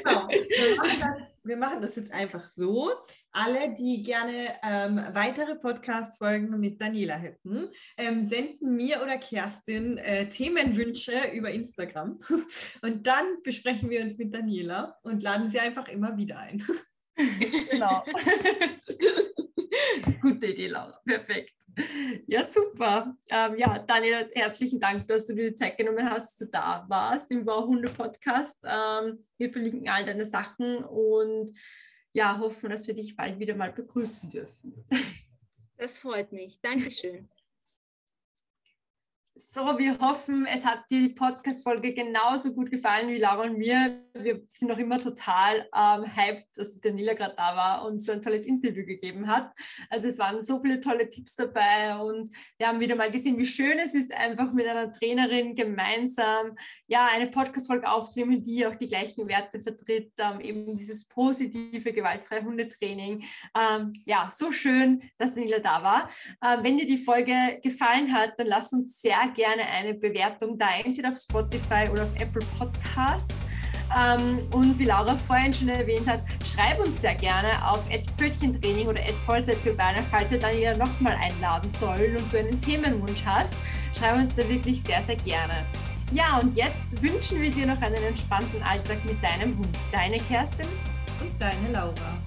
genau. Wir machen, das, jetzt einfach so. Alle, die gerne ähm, weitere Podcast-Folgen mit Daniela hätten, ähm, senden mir oder Kerstin äh, Themenwünsche über Instagram. Und dann besprechen wir uns mit Daniela und laden sie einfach immer wieder ein. Genau. Gute Idee, Laura. Perfekt. Ja, super. Ähm, ja, Daniel, herzlichen Dank, dass du dir die Zeit genommen hast, dass du da warst im Wow-Hunde-Podcast. Ähm, wir verlinken all deine Sachen und ja, hoffen, dass wir dich bald wieder mal begrüßen dürfen. Das freut mich. Dankeschön. So, wir hoffen, es hat dir die Podcast-Folge genauso gut gefallen wie Laura und mir. Wir sind noch immer total ähm, hyped, dass Daniela gerade da war und so ein tolles Interview gegeben hat. Also es waren so viele tolle Tipps dabei und wir haben wieder mal gesehen, wie schön es ist, einfach mit einer Trainerin gemeinsam ja, eine Podcast-Folge aufzunehmen, die auch die gleichen Werte vertritt, ähm, eben dieses positive, gewaltfreie Hundetraining. Ähm, ja, so schön, dass Daniela da war. Ähm, wenn dir die Folge gefallen hat, dann lass uns sehr gerne eine Bewertung da, entweder auf Spotify oder auf Apple Podcasts. Ähm, und wie Laura vorhin schon erwähnt hat, schreib uns sehr gerne auf Pfötchentraining oder Vollzeit für Beine, falls wir dann ja nochmal einladen sollen und du einen Themenwunsch hast. Schreib uns da wirklich sehr, sehr gerne. Ja, und jetzt wünschen wir dir noch einen entspannten Alltag mit deinem Hund. Deine Kerstin und deine Laura.